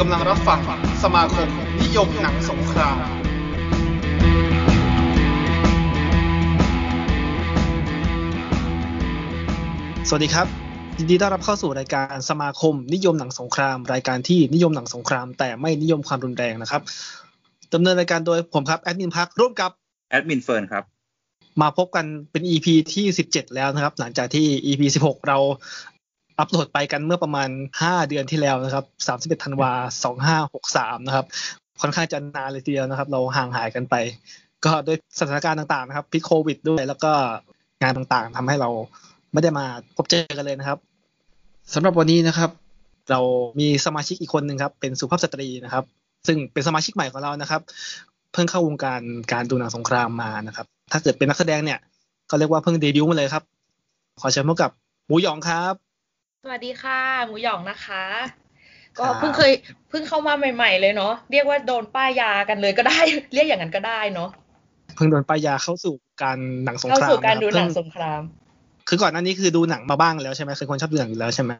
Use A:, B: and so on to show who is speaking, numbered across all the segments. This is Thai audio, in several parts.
A: กำลังรับฟังสมาคมนิยมหนังสงครามสวัสดีครับ ยินดีต้อนรับเข้าสู่รายการสมาคมนิยมหนังสงคราม รายการที่นิยมหนังสงคราม แต่ไม่นิยมความรุนแรงนะครับดำเนินรายการโดยผมครับแอดมินพักร่วมกับ
B: แอดมินเฟิร์นครับ
A: มาพบกันเป็น EP ที่สิบเจ็ดแล้วนะครับ หลังจากที่ EP สิบหกเรา อัปโหลดไปกันเมื่อประมาณห้าเดือนที่แล้วนะครับสามสิบเอ็ดธันวาสองห้าหกสามนะครับ ค่อนข้างจะนานเลยทีเดียวนะครับ เราห่างหายกันไป ก็ด้วยสถานการณ์ต่างๆนะครับพิษโควิดด้วย แล้วก็งานต่างๆทำให้เราไม่ได้มาพบเจอกันเลยนะครับสำหรับวันนี้นะครับ เรามีสมาชิกอีกคนหนึ่งครับ เป็นสุภาพสตรีนะครับ ซึ่งเป็นสมาชิกใหม่ของเรานะครับ เพิ่งเข้าวงการการดูหนังสงครามมานะครับ ถ้าเกิดเป็นนักแสดงเนี่ยก็เรียกว่าเพิ่งเดบิวต์มาเลยครับ ขอเชิญพบกับหมูหยองครับ
C: สวัสดีค่ะ หมูหยองนะคะ
A: ครั
C: ก็
A: บ
C: เพิ่งเคยเพิ่งเข้ามาใหม่ ๆ เลยเนาะเรียกว่าโดนป้ายยากันเลยก็ได้ เรียกอย่างนั้นก็ได้เนาะ
A: เพิ่งโดนป้ายยาเข้าสู่การหนังสง
C: เข้า
A: คราม
C: สู่การดูะ
A: ค
C: หนัง
A: เพิ่
C: สงคราม
A: คือก่อนหน้านี้คือดูหนังมาบ้างแล้วใช่ไหมคือคนชอบดูหนังอยู่แล้วใช่ไหม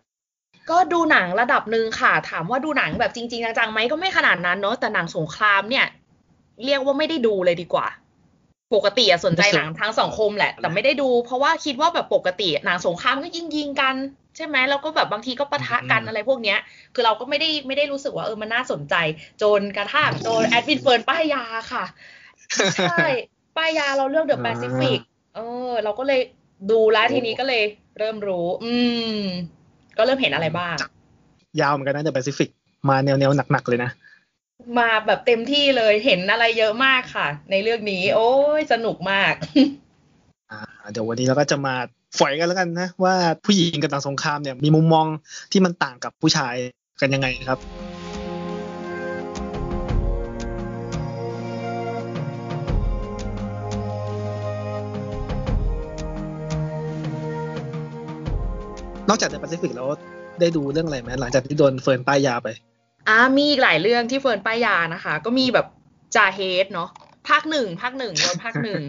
C: ก็ดูหนังระดับหนึ่งค่ะ ถามว่าดูหนังแบบจริงๆจังๆไหมก็ไม่ขนาดนั้นเนาะแต่หนังสงครามเนี่ย เรียกว่าไม่ได้ดูเลยดีกว่า ปกติอะสนใจหนังทางสงครามแหละ แต่ไม่ได้ดู เพราะว่าคิดว่าแบบปกติหนังสงครามก็ยิงยิงๆกัน ใช่ไหมแล้วก็แบบบางทีก็ปะทะกันอะไรพวกเนี้ย คือเราก็ไม่ได้ไม่ได้รู้สึกว่าเออมันน่าสนใจ จนกระทั่งโดนแอดมินเฟิร์นป้ายยาค่ะ ใช่ ป้ายยาเราเรื่อง The Pacific เออ เราก็เลยดูแล้วทีนี้ก็เลยเริ่มรู้ อืม ก็เริ่มเห็นอะไรบ้าง
A: ยาวเหมือนกันนะ The Pacificมาแนวแนวๆหนักๆเลยนะ
C: มาแบบเต็มที่เลยเห็นอะไรเยอะมากค่ะ ในเรื่องนี้ โอ้ยสนุกมาก
A: อ่า เดี๋ยววันนี้เราก็จะมา ฝอยกันแล้วกันนะว่าผู้หญิงกับต่างสงครามเนี่ยมีมุมมองที่มันต่างกับผู้ชายกันยังไงนะครับนอกจาก The Pacific แล้วได้ดูเรื่องอะไรไหมหลังจากที่โดนเฟิร์นป้ายยาไป
C: อ่ามีอีกหลายเรื่องที่เฟิร์นป้ายยานะคะ ก็มีแบบจาเฮดเนาะภาคหนึ่งภาคหนึ่งโดนภาคหนึ่ง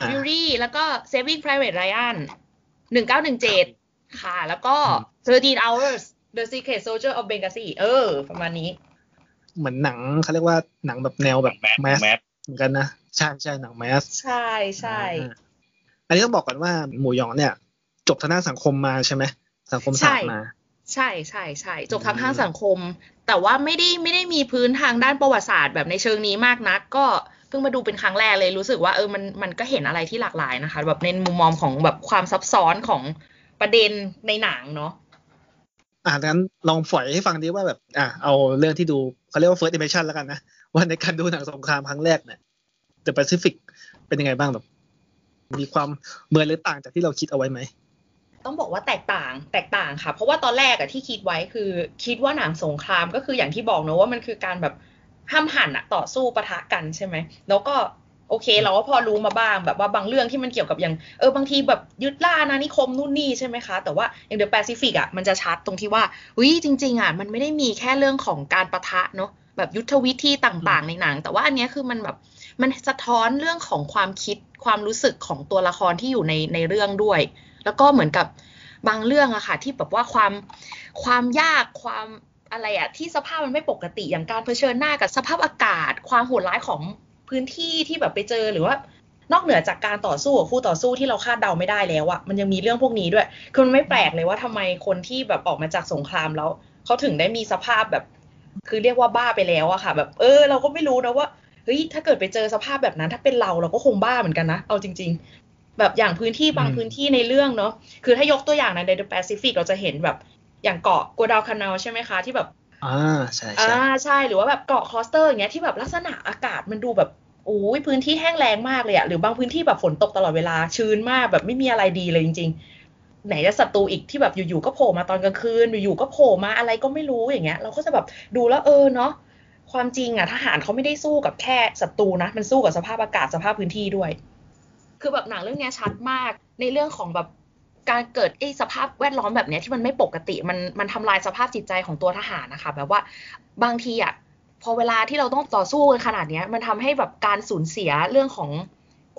A: อ่า
C: Fury แล้วก็ Saving Private Ryan หนึ่งเก้าหนึ่งเจ็ดค่ะ แล้วก็13 Hours The Secret Soldiers of Benghazi เออ ประมาณนี้
A: เหมือนหนังเขาเรียกว่าหนังแบบแนวแบบ
B: mass mass mass
A: เหมือนกันนะ ใช่ใช่หนัง mass
C: ใช่ใช่
A: อ่าอันนี้ต้องบอกก่อนว่าหมูหยองเนี่ย จบทางด้านสังคมมาใช่ไหมสังคมศาสตร์มา
C: ใช่ใช่ใช่จบทาง
A: อืม
C: ทางสังคม แต่ว่าไม่ได้ไม่ได้มีพื้นทางด้านประวัติศาสตร์แบบในเชิงนี้มากนัก ก็ เพิ่งมาดูเป็นครั้งแรกเลยรู้สึกว่าเออมันมันก็เห็นอะไรที่หลากหลายนะคะ แบบในมุมมองของแบบความซับซ้อนของประเด็นในหนังเนาะ
A: อ่างั้นลองฝอยให้ฟังดีว่าแบบ อะเอาเรื่องที่ดูเขาเรียกว่า first impression แล้วกันนะว่าในการดูหนังสงครามครั้งแรกเนี่ย The Pacific เป็นยังไงบ้างแบบมีความเหมือนหรือต่างจากที่เราคิดเอาไว้ไหม
C: ต้องบอกว่าแตกต่างแตกต่างค่ะ เพราะว่าตอนแรกอะที่คิดไว้คือ คิดว่าหนังสงครามก็คืออย่างที่บอกเนอะว่ามันคือการแบบ ห้ามหันอะต่อสู้ปะทะกันใช่ไหมแล้วก็โอเค เราก็พอรู้มาบ้างแบบว่าบางเรื่องที่มันเกี่ยวกับอย่างเออบางทีแบบยึดล่าอาณานิคมนู่นนี่ใช่ไหมคะ แต่ว่าอย่างเดอะแปซิฟิกอะมันจะชัดตรงที่ว่าอุ้ยจริง ๆอะมันไม่ได้มีแค่เรื่องของการปะทะเนอะแบบยุทธวิธีต่างๆ ในหนัง แต่ว่าอันเนี้ยคือมันแบบมันสะท้อนเรื่องของความคิดความรู้สึกของตัวละครที่อยู่ในในเรื่องด้วย แล้วก็เหมือนกับบางเรื่องอะค่ะที่แบบว่าความความยากความ อะไรอะที่สภาพมันไม่ปกติอย่างการเผชิญหน้ากับสภาพอากาศ ความโหดร้ายของพื้นที่ที่แบบไปเจอหรือว่านอกเหนือจากการต่อสู้กับคู่ต่อสู้ที่เราคาดเดาไม่ได้แล้วอะมันยังมีเรื่องพวกนี้ด้วย คือมันไม่แปลกเลยว่าทำไมคนที่แบบออกมาจากสงครามแล้วเขาถึงได้มีสภาพแบบ คือเรียกว่าบ้าไปแล้วอะค่ะ แบบ เออ เราก็ไม่รู้นะว่าเฮ้ยถ้าเกิดไปเจอสภาพแบบนั้น ถ้าเป็นเราเราก็คงบ้าเหมือนกันนะเอาจริง ๆ แบบอย่างพื้นที่บาง
A: อืม
C: พื้นที่ในเรื่องเนาะคือถ้ายกตัวอย่างใน The Pacific เราจะเห็นแบบ อย่างเกาะกัวดัลคะแนลใช่ไหมคะที่แบบ
A: อ่าใช่
C: อ่า
A: ใช่
C: ใช่หรือว่าแบบเกาะกลอสเตอร์อย่างเงี้ยที่แบบลักษณะอากาศมันดูแบบโอ้ยพื้นที่แห้งแล้งมากเลยอะหรือบางพื้นที่แบบฝนตกตลอดเวลาชื้นมากแบบไม่มีอะไรดีเลยจริง ๆ ไหนจะศัตรูอีกที่แบบอยู่ๆก็โผล่มาตอนกลางคืนอยู่ๆก็โผล่มาอะไรก็ไม่รู้อย่างเงี้ย เราก็จะแบบดูแล้วเออเนาะความจริงอะทหารเขาไม่ได้สู้กับแค่ศัตรูนะมันสู้กับสภาพอากาศสภาพพื้นที่ด้วย คือแบบหนังเรื่องเนี้ยชัดมากในเรื่องของแบบ การเกิดไอ้สภาพแวดล้อมแบบเนี้ยที่มันไม่ปกติมันมันทำลายสภาพจิตใจของตัวทหารนะคะแบบว่าบางทีอะพอเวลาที่เราต้องต่อสู้กันขนาดเนี้ยมันทำให้แบบการสูญเสียเรื่องของ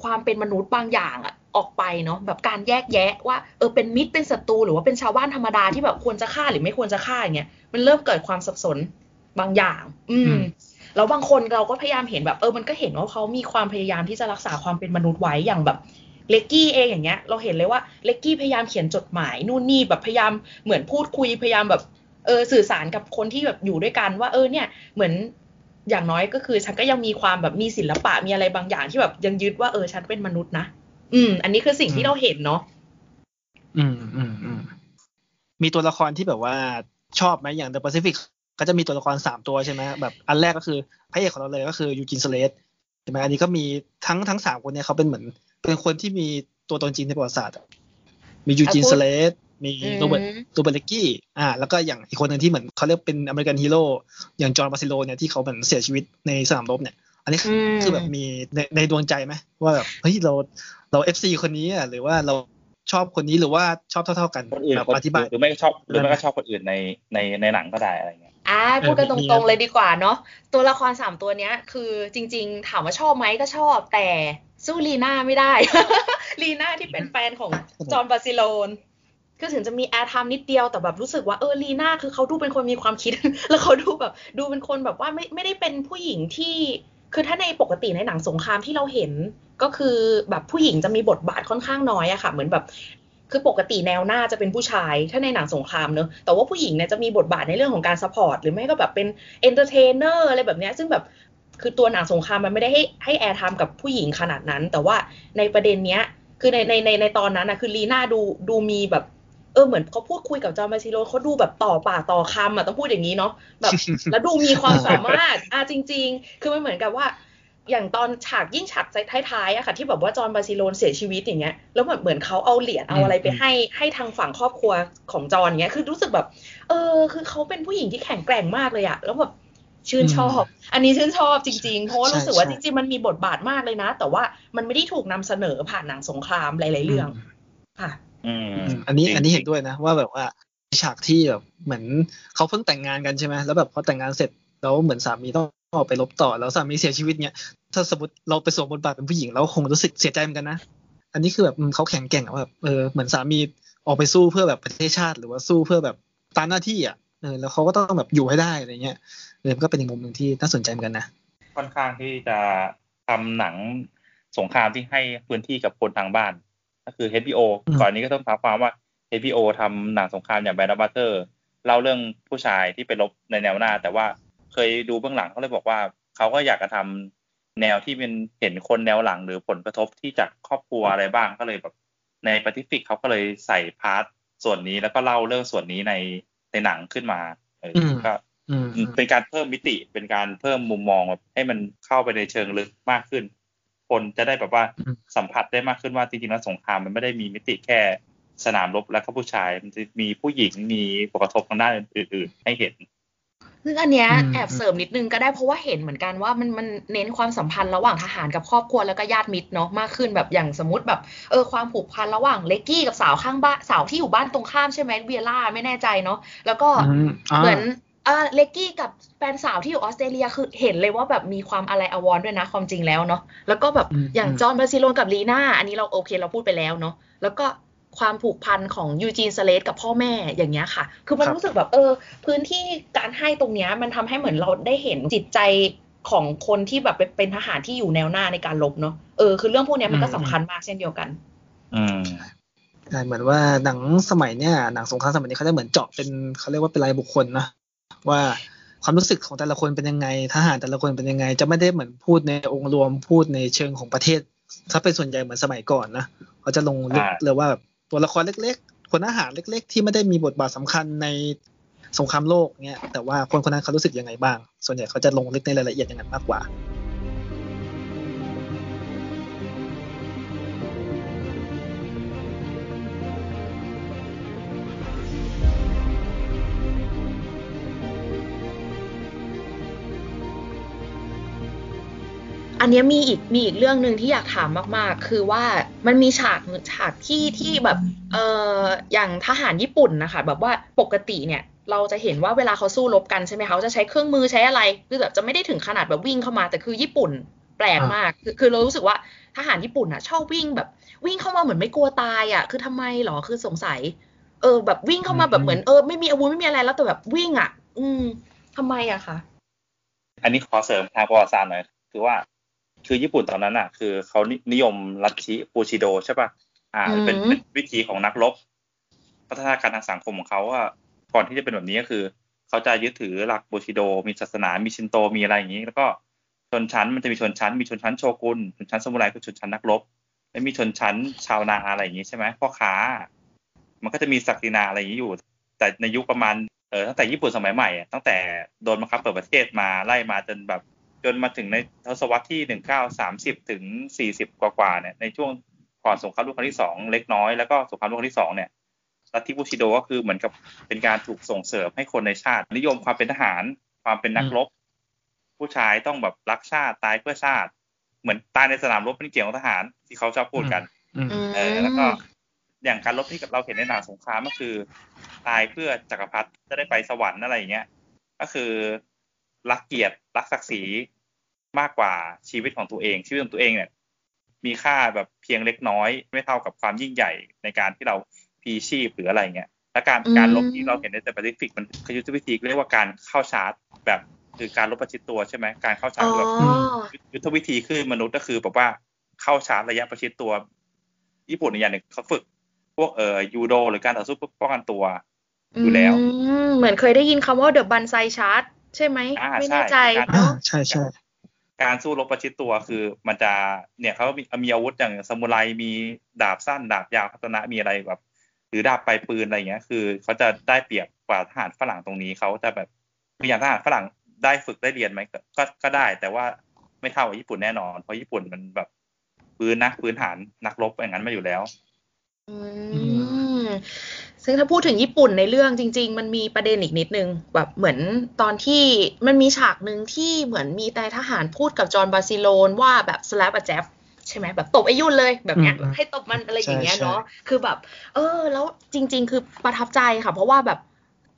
C: ความเป็นมนุษย์บางอย่างอะออกไปเนาะแบบการแยกแยะว่าเออเป็นมิตรเป็นศัตรูหรือว่าเป็นชาวบ้านธรรมดาที่แบบควรจะฆ่าหรือไม่ควรจะฆ่าอย่างเงี้ยมันเริ่มเกิดความสับสนบางอย่าง อืมแล้วบางคนเราก็พยายามเห็นแบบเออมันก็เห็นว่าเขามีความพยายามที่จะรักษาความเป็นมนุษย์ไว้อย่างแบบ เล็กกี้เองอย่างเงี้ย เราเห็นเลยว่าเล็กกี้พยายามเขียนจดหมายนู่นนี่แบบพยายามเหมือนพูดคุยพยายามแบบเออสื่อสารกับคนที่แบบอยู่ด้วยกันว่าเออเนี่ยเหมือนอย่างน้อยก็คือ ฉันก็ยังมีความแบบมีศิลปะมีอะไรบางอย่างที่แบบยังยึดว่าเออฉันเป็นมนุษย์นะอืม อันนี้คือสิ่งที่เราเห็นเนาะ
A: อืมอืมอืมมีตัวละครที่แบบว่าชอบไหมอย่าง The Pacific ก็จะมีตัวละครสามตัวใช่ไหมแบบอันแรกก็คือพระเอกของเราเลยก็คือยูจีนสเลดจ์ ใช่ไหมอันนี้ก็มีทั้งทั้งสามคนเนี่ยเขาเป็นเหมือน เป็นคนที่มีตัวตนจริงในประวัติศาสตร์มียูจีนสเลดจ์มีโรเบิร์ตโรเบิร์ตเล็กกี้อ่า แล้วก็อย่างอีกคนหนึ่งที่เหมือนเขาเรียกเป็น American hero อย่างจอห์นบาซิโลนเนี่ยที่เขาเหมือนเสียชีวิตในสนามรบเนี่ย อันนี้คือแบบมีในในดวงใจไหมว่าแบบเฮ้ยเราเรา FC คนนี้อะหรือว่าเรา ชอบคนนี้หรือว่าชอบเท่า ๆ กัน
B: คนอื่นอธิบายหรือไม่ชอบหรือไม่ก็ชอบคนอื่นในในในหนังก็ได้อะไรเงี้ย
C: อ่าพูดกันตรงๆเลยดีกว่าเนาะตัวละครสามตัวเนี้ย คือจริง ๆ ถามว่าชอบไหมก็ชอบแต่สู้ลีน่าไม่ได้ ลีน่าที่เป็นแฟนของจอห์นบาซิโลนคือถึงจะมี airtime นิดเดียวแต่แบบรู้สึกว่าเออลีน่าคือเขาดูเป็นคนมีความคิด แล้วเขาดูแบบ ดูเป็นคนแบบว่าไม่ไม่ได้เป็นผู้หญิงที่ คือถ้าในปกติในหนังสงครามที่เราเห็นก็คือแบบผู้หญิงจะมีบทบาทค่อนข้างน้อยอะค่ะ เหมือนแบบคือปกติแนวหน้าจะเป็นผู้ชาย ถ้าในหนังสงครามเนอะแต่ว่าผู้หญิงเนี่ยจะมีบทบาทในเรื่องของการ support หรือไม่ก็แบบเป็น entertainer อะไรแบบเนี้ยซึ่งแบบคือตัวหนังสงครามมันไม่ได้ให้ให้ airtime กับผู้หญิงขนาดนั้น แต่ว่าในประเด็นเนี้ยคือในในในในตอนนั้นนะคือลีน่าดูดูมีแบบ เออเหมือนเขาพูดคุยกับจอห์นบาซิโลนเขาดูแบบต่อปากต่อคำอะต้องพูดอย่างนี้เนาะแบบแล้วดูมีความสามารถอะจริง ๆ คือมันเหมือนกับว่า อย่างตอนฉากยิ่งฉากท้ายๆอะค่ะ ที่แบบว่าจอห์นบาซิโลนเสียชีวิตอย่างเงี้ยแล้วแบบเหมือนเขาเอาเหรียญเอาอะไรไปให้ให้ทางฝั่งครอบครัวของจอห์นเงี้ยคือรู้สึกแบบ เออ คือเขาเป็นผู้หญิงที่แข็งแกร่งมากเลยอะแล้วแบบชื่นชอบ อันนี้ชื่นชอบจริงๆ เพราะว่ารู้สึกว่าจริงๆ มันมีบทบาทมากเลยนะ แต่ว่ามันไม่ได้ถูกนำเสนอผ่านหนังสงครามหลายๆเรื่อง ค่ะ
B: อืม
A: อันนี้อันนี้เห็นด้วยนะ ว่าแบบว่าฉากที่แบบเหมือนเขาเพิ่งแต่งงานกันใช่ไหมแล้วแบบพอแต่งงานเสร็จแล้วเหมือนสามีต้องออกไปลบต่อแล้วสามีเสียชีวิตเนี่ยถ้าสมมติเราไปสวมบทบาทเป็นผู้หญิงเราคงรู้สึกเสียใจเหมือนกันนะอันนี้คือแบบเขาแข็งแกร่งแบบเออเหมือนสามีออกไปสู้เพื่อแบบประเทศชาติ หรือว่าสู้เพื่อแบบตามหน้าที่อะเออแล้วเขาก็ต้องแบบอยู่ให้ได้อะไรเงี้ยเออก็เป็นอีกมุมหนึ่งที่น่าสนใจเหมือนกันนะ
B: ค่อนข้างที่จะทำหนังสงครามที่ให้พื้นที่กับคนทางบ้าน ก็คือ HBO ก่อนนี้ก็ต้องถามความว่า HBO ทำหนังสงครามอย่างแบนด์บัตเตอร์เล่าเรื่องผู้ชายที่ไปรบในแนวหน้า แต่ว่าเคยดูเบื้องหลังเขาเลยบอกว่าเขาก็อยากจะทำแนวที่เป็นเห็นคนแนวหลังหรือผลกระทบที่จากครอบครัวอะไรบ้างก็เลยแบบใน Pacific เขาก็เลยใส่ part ส่วนนี้แล้วก็เล่าเรื่องส่วนนี้ในในหนังขึ้นมาเออก็เป็นการเพิ่มมิติเป็นการเพิ่มมุมมองแบบให้มันเข้าไปในเชิงลึกมากขึ้น คนจะได้แบบว่าสัมผัสได้มากขึ้นว่าจริงๆแล้วสงครามมันไม่ได้มีมิติแค่สนามรบและก็ผู้ชายมันจะมีผู้หญิงมีผลกระทบทางด้านอื่น ๆ ให้เห็น
C: ซึ่งอันเนี้ยแอบเสริมนิดนึงก็ได้เพราะว่าเห็นเหมือนกันว่ามันมันเน้นความสัมพันธ์ระหว่างทหารกับครอบครัวแล้วก็ญาติมิตรเนาะมากขึ้นแบบอย่างสมมติแบบเออความผูกพันระหว่างเล็กกี้กับสาวข้างบ้านสาวที่อยู่บ้านตรงข้ามใช่ไหมเวียล่าไม่แน่ใจเนาะแล้วก็เหมือน เออเล็กกี้กับแฟนสาวที่อยู่ออสเตรเลียคือเห็นเลยว่าแบบมีความอะไรอาวรณ์ด้วยนะความจริงแล้วเนาะแล้วก็แบบอย่างจอห์นบาซิโลนกับลีน่าอันนี้เราโอเคเราพูดไปแล้วเนาะแล้วก็ความผูกพันของยูจีนสเลดจ์กับพ่อแม่อย่างเงี้ยค่ะ คือมันรู้สึกแบบเออ พื้นที่การให้ตรงเนี้ยมันทำให้เหมือนเราได้เห็นจิตใจของคนที่แบบเป็นทหารที่อยู่แนวหน้าในการรบเนาะเออคือเรื่องพวกนี้มันก็สำคัญมากเช่นเดียวกัน
B: อืม
A: ใช่เหมือนว่าหนังสมัยเนี้ยหนังสงครามสมัยนี้เขาจะเหมือนเจาะเป็นเขาเรียกว่าเป็นรายบุคคลนะ ว่าความรู้สึกของแต่ละคนเป็นยังไง ทหารแต่ละคนเป็นยังไง จะไม่ได้เหมือนพูดในองค์รวมพูดในเชิงของประเทศ ถ้าเป็นส่วนใหญ่เหมือนสมัยก่อนนะเขาจะลงลึกเลยว่าแบบตัวละครเล็กๆ คนอาหารเล็ก ๆ ที่ไม่ได้มีบทบาทสำคัญในสงครามโลกเนี่ยแต่ว่าคนคนนั้นเขารู้สึกยังไงบ้าง ส่วนใหญ่เขาจะลงลึกในรายละเอียดอย่างนั้นมากกว่า
C: อันนี้มีอีกมีอีกเรื่องหนึ่งที่อยากถามมากๆ คือว่ามันมีฉากฉากที่ที่แบบเอ่ออย่างทหารญี่ปุ่นนะคะแบบว่าปกติเนี่ยเราจะเห็นว่าเวลาเขาสู้รบกันใช่ไหมเขาจะใช้เครื่องมือใช้อะไรคือแบบจะไม่ได้ถึงขนาดแบบวิ่งเข้ามาแต่คือญี่ปุ่นแปลกมาก คือคือเรารู้สึกว่าทหารญี่ปุ่นอะชอบวิ่งแบบวิ่งเข้ามาเหมือนไม่กลัวตายอะคือทำไมหรอคือสงสัย เออ แบบวิ่งเข้ามาแบบเหมือนเออไม่มีอาวุธไม่มีอะไรแล้วแต่แบบวิ่งอะ อืมทำไมอะคะ
B: อันนี้ขอเสริมทางประวัติศาสตร์หน่อยคือว่า คือญี่ปุ่นตอนนั้นอะ คือเขานิยมลัทธิปูชิโดใช่ป่ะอ่าเป็นเป็นวิธีของนักรบพัฒนาการทางสังคมของเขาว่าก่อนที่จะเป็นแบบนี้ก็คือ เขาจะยึดถือหลักบูชิโด มีศาสนา มีชินโต มีอะไรอย่างนี้ แล้วก็ชนชั้นมันจะมีชนชั้น มีชนชั้นโชกุน ชนชั้นสมุไรคือชนชั้นนักรบ และมีชนชั้นชาวนาอะไรอย่างนี้ใช่ไหมพ่อค้า มันก็จะมีศักดินาอะไรอย่างนี้อยู่ แต่ในยุคประมาณเออตั้งแต่ญี่ปุ่นสมัยใหม่ ตั้งแต่โดนบังคับเปิดประเทศมาไล่มาจนแบบ จนมาถึงในทศวรรษที่หนึ่งเก้าสามสิบถึงสี่สิบกว่าๆเนี่ยในช่วงก่อนสงครามโลกครั้งที่สองเล็กน้อยแล้วก็สงครามโลกครั้งที่สองเนี่ยลัทธิบูชิโดก็คือเหมือนกับเป็นการถูกส่งเสริมให้คนในชาติ นิยมความเป็นทหาร ความเป็นนักรบ ผู้ชายต้องแบบรักชาติตายเพื่อชาติ เหมือนตายในสนามรบเป็นเกี่ยวกับทหารที่เขาชอบพูดกันเออแล้วก็อย่างการรบที่เราเห็นในหนังสงครามก็คือ ตายเพื่อจักรพรรดิจะได้ไปสวรรค์อะไรอย่างเงี้ย ก็คือ รักเกียรติรักศักดิ์ศรีมากกว่าชีวิตของตัวเอง ชีวิตของตัวเองเนี่ยมีค่าแบบเพียงเล็กน้อย ไม่เท่ากับความยิ่งใหญ่ในการที่เราพลีชีพหรืออะไรเงี้ยและการการรบที่เราเห็นใน The Pacific มันคือยุทธวิธีเรียกว่าการเข้าชาร์จแบบคือการรบประชิดตัวใช่ไหมการเข้าชาร์จแบบยุทธวิธีขึ้นมนุษย์ก็คือแบบว่าเข้าชาร์จระยะประชิดตัว ญี่ปุ่นอย่างหนึ่งเขาฝึก พวกเอ่อยูโด หรือการต่อสู้ป้องกันตัวอยู่แล้ว
C: เหมือนเคยได้ยินคำว่าเดอะบันไซชาร์จ ใช่ไหมไม่แน่ใจ
A: ใช่ใช่
B: การสู้รบประชิดตัวคือมันจะเนี่ยเขามีมีอาวุธอย่างสมุไรมีดาบสั้นดาบยาวพัฒนะมีอะไรแบบ หรือดาบไปปืนอะไรเงี้ย คือเขาจะได้เปรียบกว่าทหารฝรั่งตรงนี้เขาจะแบบคืออย่างทหารฝรั่งได้ฝึกได้เรียนไหมก็ก็ได้ แต่ว่าไม่เท่ากับญี่ปุ่นแน่นอน เพราะญี่ปุ่นมันแบบพื้นนะพื้นฐานนักรบอย่างนั้นมาอยู่แล้ว
C: อืม ซึ่งถ้าพูดถึงญี่ปุ่นในเรื่องจริง ๆ มันมีประเด็นอีกนิดนึง แบบเหมือนตอนที่มันมีฉากหนึ่งที่เหมือนมีแต่ทหารพูดกับจอห์นบาซิโลนว่าแบบสลับอะแจ๊บใช่ไหมแบบตบไอ้ยุ่นเลยแบบเนี้ยให้ตบมันอะไรอย่างเงี้ยเนาะคือแบบ เออ แล้วจริง ๆ คือประทับใจค่ะ เพราะว่าแบบ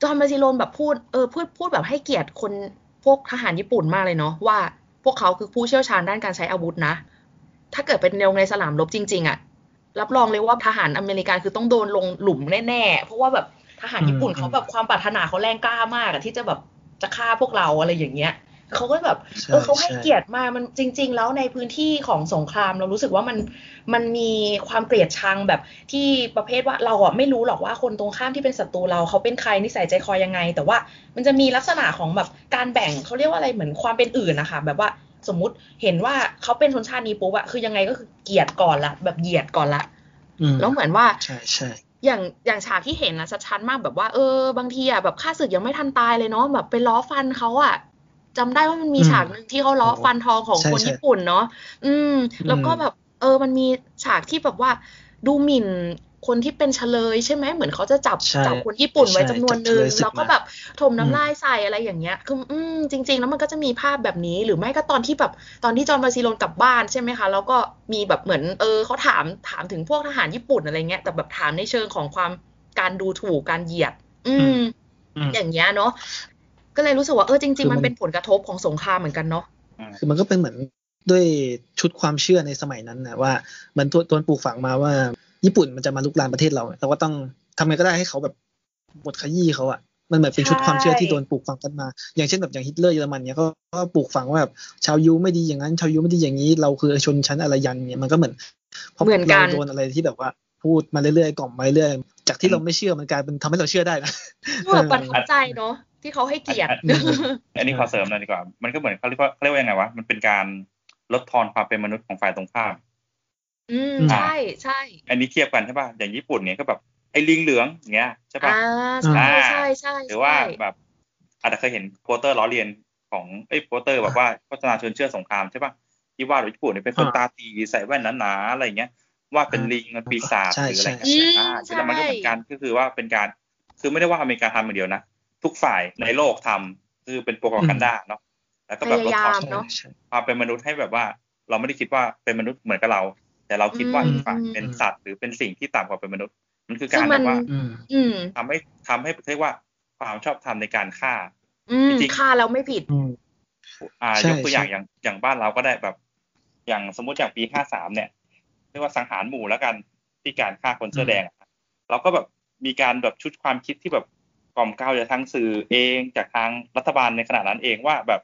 C: จอห์นบาซิโลนแบบพูดเออพูดพูดแบบให้เกียรติคนพวกทหารญี่ปุ่นมากเลยเนาะว่าพวกเขาคือผู้เชี่ยวชาญด้านการใช้อาวุธนะ ถ้าเกิดเป็นลงในสนามรบจริง ๆอะ่ะ รับรองเลยว่าทหารอเมริกันคือต้องโดนลงหลุมแน่ๆ เพราะว่าแบบทหารญี่ปุ่นเขาแบบความปรารถนาเขาแรงกล้ามากอะที่จะแบบจะฆ่าพวกเราอะไรอย่างเงี้ยเขาก็แบบเออเขาให้เกียรติมามันจริง ๆ แล้วในพื้นที่ของสงครามเรารู้สึกว่ามันมันมีความเกลียดชังแบบที่ประเภทว่าเราอะไม่รู้หรอกว่าคนตรงข้ามที่เป็นศัตรูเราเขาเป็นใครนิสัยใจคอยังไง แต่ว่ามันจะมีลักษณะของแบบการแบ่งเขาเรียกว่าอะไรเหมือนความเป็นอื่นนะคะแบบว่า สมมุติเห็นว่าเขาเป็นชนชาตินี้ปุ๊บอะคือยังไงก็คือเกลียดก่อนละแบบเหยียดก่อนละแล้วเหมือนว่า
A: ใช่ใช่
C: อย่างอย่างฉากที่เห็นนะชัดๆมากแบบว่าเออบางทีอะแบบข้าศึกยังไม่ทันตายเลยเนาะแบบไปล้อฟันเขาอะจำได้ว่ามันมีฉากหนึ่งที่เขาล้อฟันทองของคนญี่ปุ่นเนาะอืม แล้วก็แบบ เออมันมีฉากที่แบบว่าดูหมิ่น คนที่เป็นเฉลยใช่ไหมเหมือนเขาจะจับจับคนญี่ปุ่นไว้จำนวนหนึ่งแล้วก็แบบถมน้ำลายใส่อะไรอย่างเงี้ยคืออืมจริง ๆ แล้วมันก็จะมีภาพแบบนี้ หรือไม่ก็ตอนที่แบบตอนที่จอห์นบาซิโลนกลับบ้านใช่ไหมคะ แล้วก็มีแบบเหมือนเออเขาถามถามถึงพวกทหารญี่ปุ่นอะไรเงี้ยแต่แบบถามในเชิงของความการดูถูกการเหยียด อืม อย่างเงี้ยเนาะก็เลยรู้สึกว่าเออจริง ๆ มันเป็นผลกระทบของสงครามเหมือนกันเนาะ
A: คือมันก็เป็นเหมือนด้วยชุดความเชื่อในสมัยนั้นนะว่า มันตัวตัวปลูกฝังมาว่า ญี่ปุ่นมันจะมาลุกลามประเทศเราเราก็ต้องทำไงก็ได้ให้เขาแบบบดขยี้เขาอะมันเหมือนเป็นชุดความเชื่อที่โดนปลูกฝังกันมา อย่างเช่นแบบอย่างฮิตเลอร์เยอรมันเนี่ยก็ก็ปลูกฝังว่าแบบชาวยูไม่ดีอย่างนั้น ชาวยูไม่ดีอย่างนี้ เราคือชนชั้นอะไรยันเนี่ยมันก็เหมือน
C: เพราะเรา
A: โดนอะไรที่แบบว่าพูดมาเรื่อยๆกล่อมมาเรื่อยจากที่เราไม่เชื่อมันกลายเป็นทำให้เราเชื่อได้นะ
C: เพื่อประทับใจเนาะที่เขาให้เกียรติ
B: อันนี้ขอเสริมหน่อยดีกว่า มันก็เหมือนเขาเรียกว่าเขาเรียกว่ายังไงวะมันเป็นการลดทอนความเป็นมนุษย์ของฝ่ายตรงข้าม
C: อืมใช่ใช่
B: อันนี้เทียบกันใช่ป่ะอย่างญี่ปุ่นเนี่ยก็แบบไอ้ลิงเหลืองอย่างเงี้ยใช่ป่ะ
C: อ่าใช่ใช่
B: หรือว่าแบบอาจจะเคยเห็นโปสเตอร์ล้อเลียนของไอ้โปสเตอร์แบบว่าโฆษณาชวนเชื่อสงครามใช่ป่ะที่ว่าญี่ปุ่นเนี่ยเป็นคนตาตีใส่แว่นหนาๆอะไรเงี้ยว่าเป็นลิงมันปีศาจหรืออะไรเงี้ยอ่าใช่มันก็เป็นการก็คือว่าเป็นการคือไม่ได้ว่าอเมริกาทำอย่างเดียวนะทุกฝ่ายในโลกทำคือเป็นโปรแกรมกันด้าเนาะแล้วก็แบบลดทอนความเป็นมนุษย์ให้แบบว่า เราไม่ได้คิดว่าเป็นมนุษย์เหมือนกับเรา แต่เราคิดว่าอีกฝ่ายเป็นสัตว์หรือเป็นสิ่งที่ต่ำกว่าเป็นมนุษย์ มันคือการแบบว่าทำให้ทำให้เรียกว่าความชอบธรรมในการฆ่า
C: จริงฆ่าแล้วไม่ผิด
B: อ่ายกตัวอย่างอย่างอย่างบ้านเราก็ได้แบบ อย่างสมมติอย่างปีห้าสามเนี่ยเรียกว่าสังหารหมู่แล้วกันที่การฆ่าคนเสื้อแดงเราก็แบบมีการแบบชุดความคิดที่แบบกล่อมเกลาจากทางสื่อเองจากทางรัฐบาลในขณะนั้นเองว่าแบบ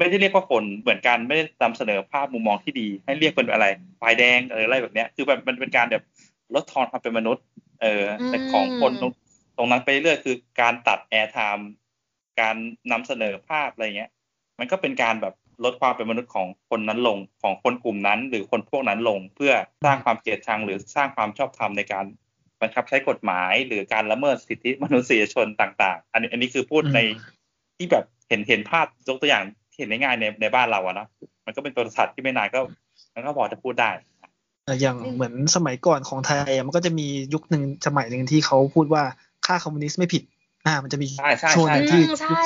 B: ไม่ได้เรียกว่าคนเหมือนกันไม่ได้นำเสนอภาพมุมมองที่ดี ให้เรียกเป็นอะไรฝ่ายแดงหรืออะไรแบบเนี้ยคือแบบมันเป็นการแบบลดทอนความเป็นมนุษย์ เออแต่ของคนตรงตรงนั้นไปเรื่อยคือการตัด airtime การนำเสนอภาพอะไรเงี้ย มันก็เป็นการแบบลดความเป็นมนุษย์ของคนนั้นลงของคนกลุ่มนั้น หรือคนพวกนั้นลง เพื่อสร้างความเกลียดชังหรือสร้างความชอบธรรมในการบังคับใช้กฎหมายหรือการละเมิดสิทธิมนุษยชนต่าง ๆ อันนี้อันนี้คือพูดในที่แบบเห็นเห็นภาพยกตัวอย่าง เห็นได้ง่ายในในบ้านเราอะนะมันก็เป็นตัวสัตว์ที่ไม่นานก็มันก็พอจะพูดได้
A: อย่างเหมือนสมัยก่อนของไทยมันก็จะมียุคหนึ่งสมัยหนึ่งที่เขาพูดว่าฆ่าคอมมิวนิสต์ไม่ผิด อ่า มันจะมีช่วงหนึ่งที่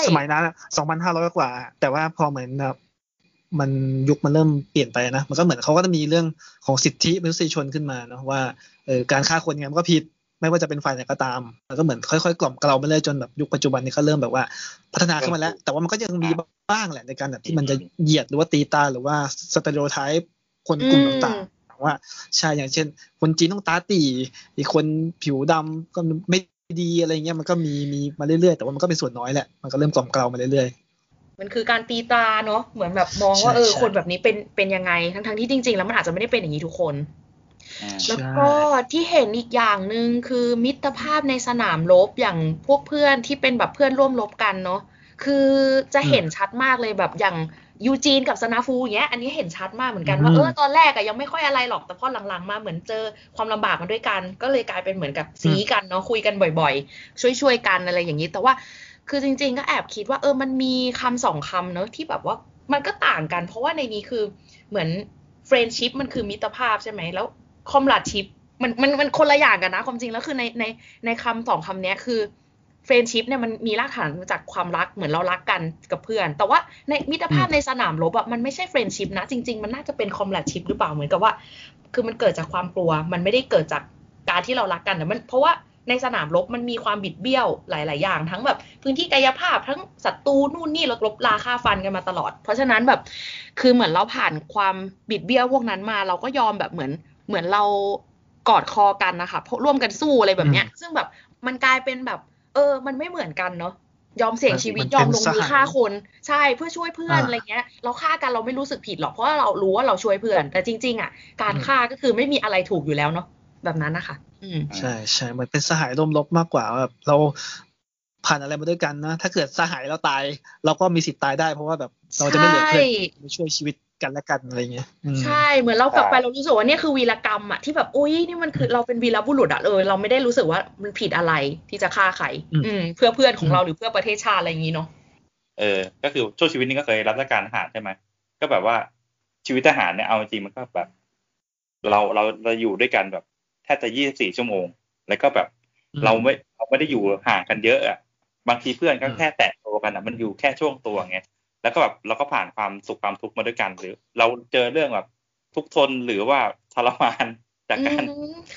A: สมัยนั้นสองพันห้าร้อยกว่า แต่ว่าพอเหมือนมันยุคมันเริ่มเปลี่ยนไปนะ มันก็เหมือนเขาก็จะมีเรื่องของสิทธิมนุษยชนขึ้นมาเนาะว่าเออการฆ่าคนเนี่ยมันก็ผิด ไม่ว่าจะเป็นฝ่ายไหนก็ตามมันก็เหมือนค่อยๆ กล่อมกล่อมไปเรื่อยจนแบบยุคปัจจุบันนี้เขาเริ่มแบบว่าพัฒนาขึ้นมาแล้ว แต่ว่ามันก็ยังมีบ้างแหละในการแบบที่มันจะเหยียดหรือว่าตีตาหรือว่าสเตอริโอไทป์คนกลุ่มต่างๆว่าใช่อย่างเช่น คนจีนต้องตาตีอีกคนผิวดำก็ไม่ดีอะไรเงี้ยมันก็มีมีมาเรื่อยๆ แต่ว่ามันก็เป็นส่วนน้อยแหละมันก็เริ่มกล่อมเกลามาเรื่อย
C: ๆมันคือการตีตาเนาะเหมือนแบบมองว่าเออคนแบบนี้เป็นเป็นยังไง ทั้งๆที่จริง ๆ แล้วมันอาจจะไม่ได้เป็นอย่างนี้ทุกคน แล้วก็ที่เห็นอีกอย่างหนึ่งคือมิตรภาพในสนามรบอย่างพวกเพื่อนที่เป็นแบบเพื่อนร่วมรบกันเนาะคือจะเห็นชัดมากเลยแบบอย่างยูจีนกับสนาฟูอย่างเงี้ยอันนี้เห็นชัดมากเหมือนกันว่าเออตอนแรกอะยังไม่ค่อยอะไรหรอกแต่พอหลังๆมาเหมือนเจอความลำบากมาด้วยกัน ก็เลยกลายเป็นเหมือนกับซี้กันเนาะคุยกันบ่อยๆ ช่วยๆกันอะไรอย่างนี้ แต่ว่าคือจริง ๆ ก็แอบคิดว่าเออมันมีคำสองคำเนาะที่แบบว่ามันก็ต่างกัน เพราะว่าในนี้คือเหมือน friendship มันคือมิตรภาพใช่ไหมแล้ว comradeship มันมันมันคนละอย่างกันนะ ความจริงแล้วคือในในในคำสองคำนี้คือ friendship เนี่ยมันมีรากฐานมาจากความรักเหมือนเรารักกันกับเพื่อน แต่ว่าในมิตรภาพในสนามรบอะมันไม่ใช่ friendship นะ จริง ๆ มันน่าจะเป็น comradeship หรือเปล่าเหมือนกับว่า คือมันเกิดจากความกลัว มันไม่ได้เกิดจากการที่เรารักกันแต่มันเพราะว่าในสนามรบมันมีความบิดเบี้ยวหลาย ๆ อย่าง ทั้งแบบพื้นที่กายภาพทั้งศัตรูนู่นนี่ลบลาค่าฟันกันมาตลอด เพราะฉะนั้นแบบคือเหมือนเราผ่านความบิดเบี้ยวพวกนั้นมา เราก็ยอมแบบเหมือน เหมือนเรากอดคอกันนะคะร่วมกันสู้อะไรแบบเนี้ย ซึ่งแบบมันกลายเป็นแบบ เออ มันไม่เหมือนกันเนาะยอมเสี่ยงชีวิตยอมลงมือฆ่าคน ใช่เพื่อช่วยเพื่อนอะไรเงี้ย เราฆ่ากันเราไม่รู้สึกผิดหรอกเพราะว่าเรารู้ว่าเราช่วยเพื่อน แต่จริง ๆ อะ การฆ่าก็คือไม่มีอะไรถูกอยู่แล้วเนาะแบบนั้นนะคะอืม
A: ใช่ใช่มันเป็นสหายร่วมรบมากกว่าแบบเราผ่านอะไรมาด้วยกันนะ ถ้าเกิดสหายเราตาย เราก็มีสิทธิ์ตายได้เพราะว่าแบบเราจะไม่เหลือเพื่อนช่วยชีวิต กันและกันอะไรเงี้ย
C: ใช่เหมือนเรากลับไปเรารู้สึกว่านี่คือวีรกรรมอะที่แบบอุ้ยนี่มันคือเราเป็นวีรบุรุษอะเออเราไม่ได้รู้สึกว่ามันผิดอะไรที่จะฆ่าใครอืมเพื่อเพื่อนของเราหรือเพื่อประเทศชาติอะไรอย่างนี้เนาะ
B: เออ ก็คือช่วงชีวิตนี้ก็เคยรับราชการทหารใช่ไหมก็แบบว่าชีวิตทหารเนี่ยเอาจริงมันก็แบบ เราเราเราอยู่ด้วยกันแบบแทบจะยี่สิบสี่ชั่วโมง แล้วก็แบบเราไม่เราไม่ได้อยู่ห่างกันเยอะอะบางทีเพื่อนก็แค่แตะตัวกันอะมันอยู่แค่ช่วงตัวไง แล้วก็แบบเราก็ผ่านความสุขความทุกข์มาด้วยกัน หรือ เราเจอเรื่องแบบทุกทนหรือว่าทรมานจากการ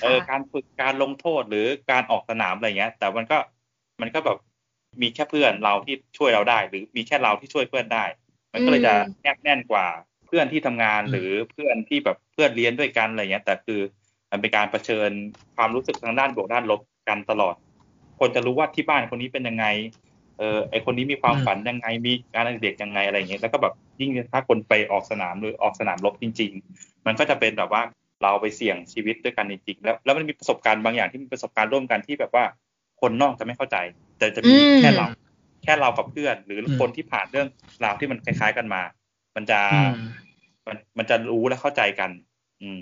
B: เออการฝึกการลงโทษหรือการออกสนามอะไรเงี้ย แต่มันก็มันก็แบบมีแค่เพื่อนเราที่ช่วยเราได้ หรือมีแค่เราที่ช่วยเพื่อนได้ มันก็เลยจะแนบแน่นกว่าเพื่อนที่ทำงานหรือเพื่อนที่แบบเพื่อนเรียนด้วยกันอะไรเงี้ย แต่คือมันเป็นการรเผชิญความรู้สึกทางด้านบวกด้านลบกันตลอด คนจะรู้ว่าที่บ้านคนนี้เป็นยังไง เออไอคนนี้มีความฝันยังไงมีการเด็กยังไงอะไรเงี้ยแล้วก็แบบยิ่งถ้าคนไปออกสนามหรือออกสนามรบจริง ๆ มันก็จะเป็นแบบว่าเราไปเสี่ยงชีวิตด้วยกันจริงๆแล้วแล้วมันมีประสบการณ์บางอย่างที่มีประสบการณ์ร่วมกันที่แบบว่าคนนอกจะไม่เข้าใจ แต่จะมีแค่เราแค่เรากับเพื่อน หรือคนที่ผ่านเรื่องราวที่มันคล้ายๆกันมา มันจะมันมันจะรู้และเข้าใจกัน อืม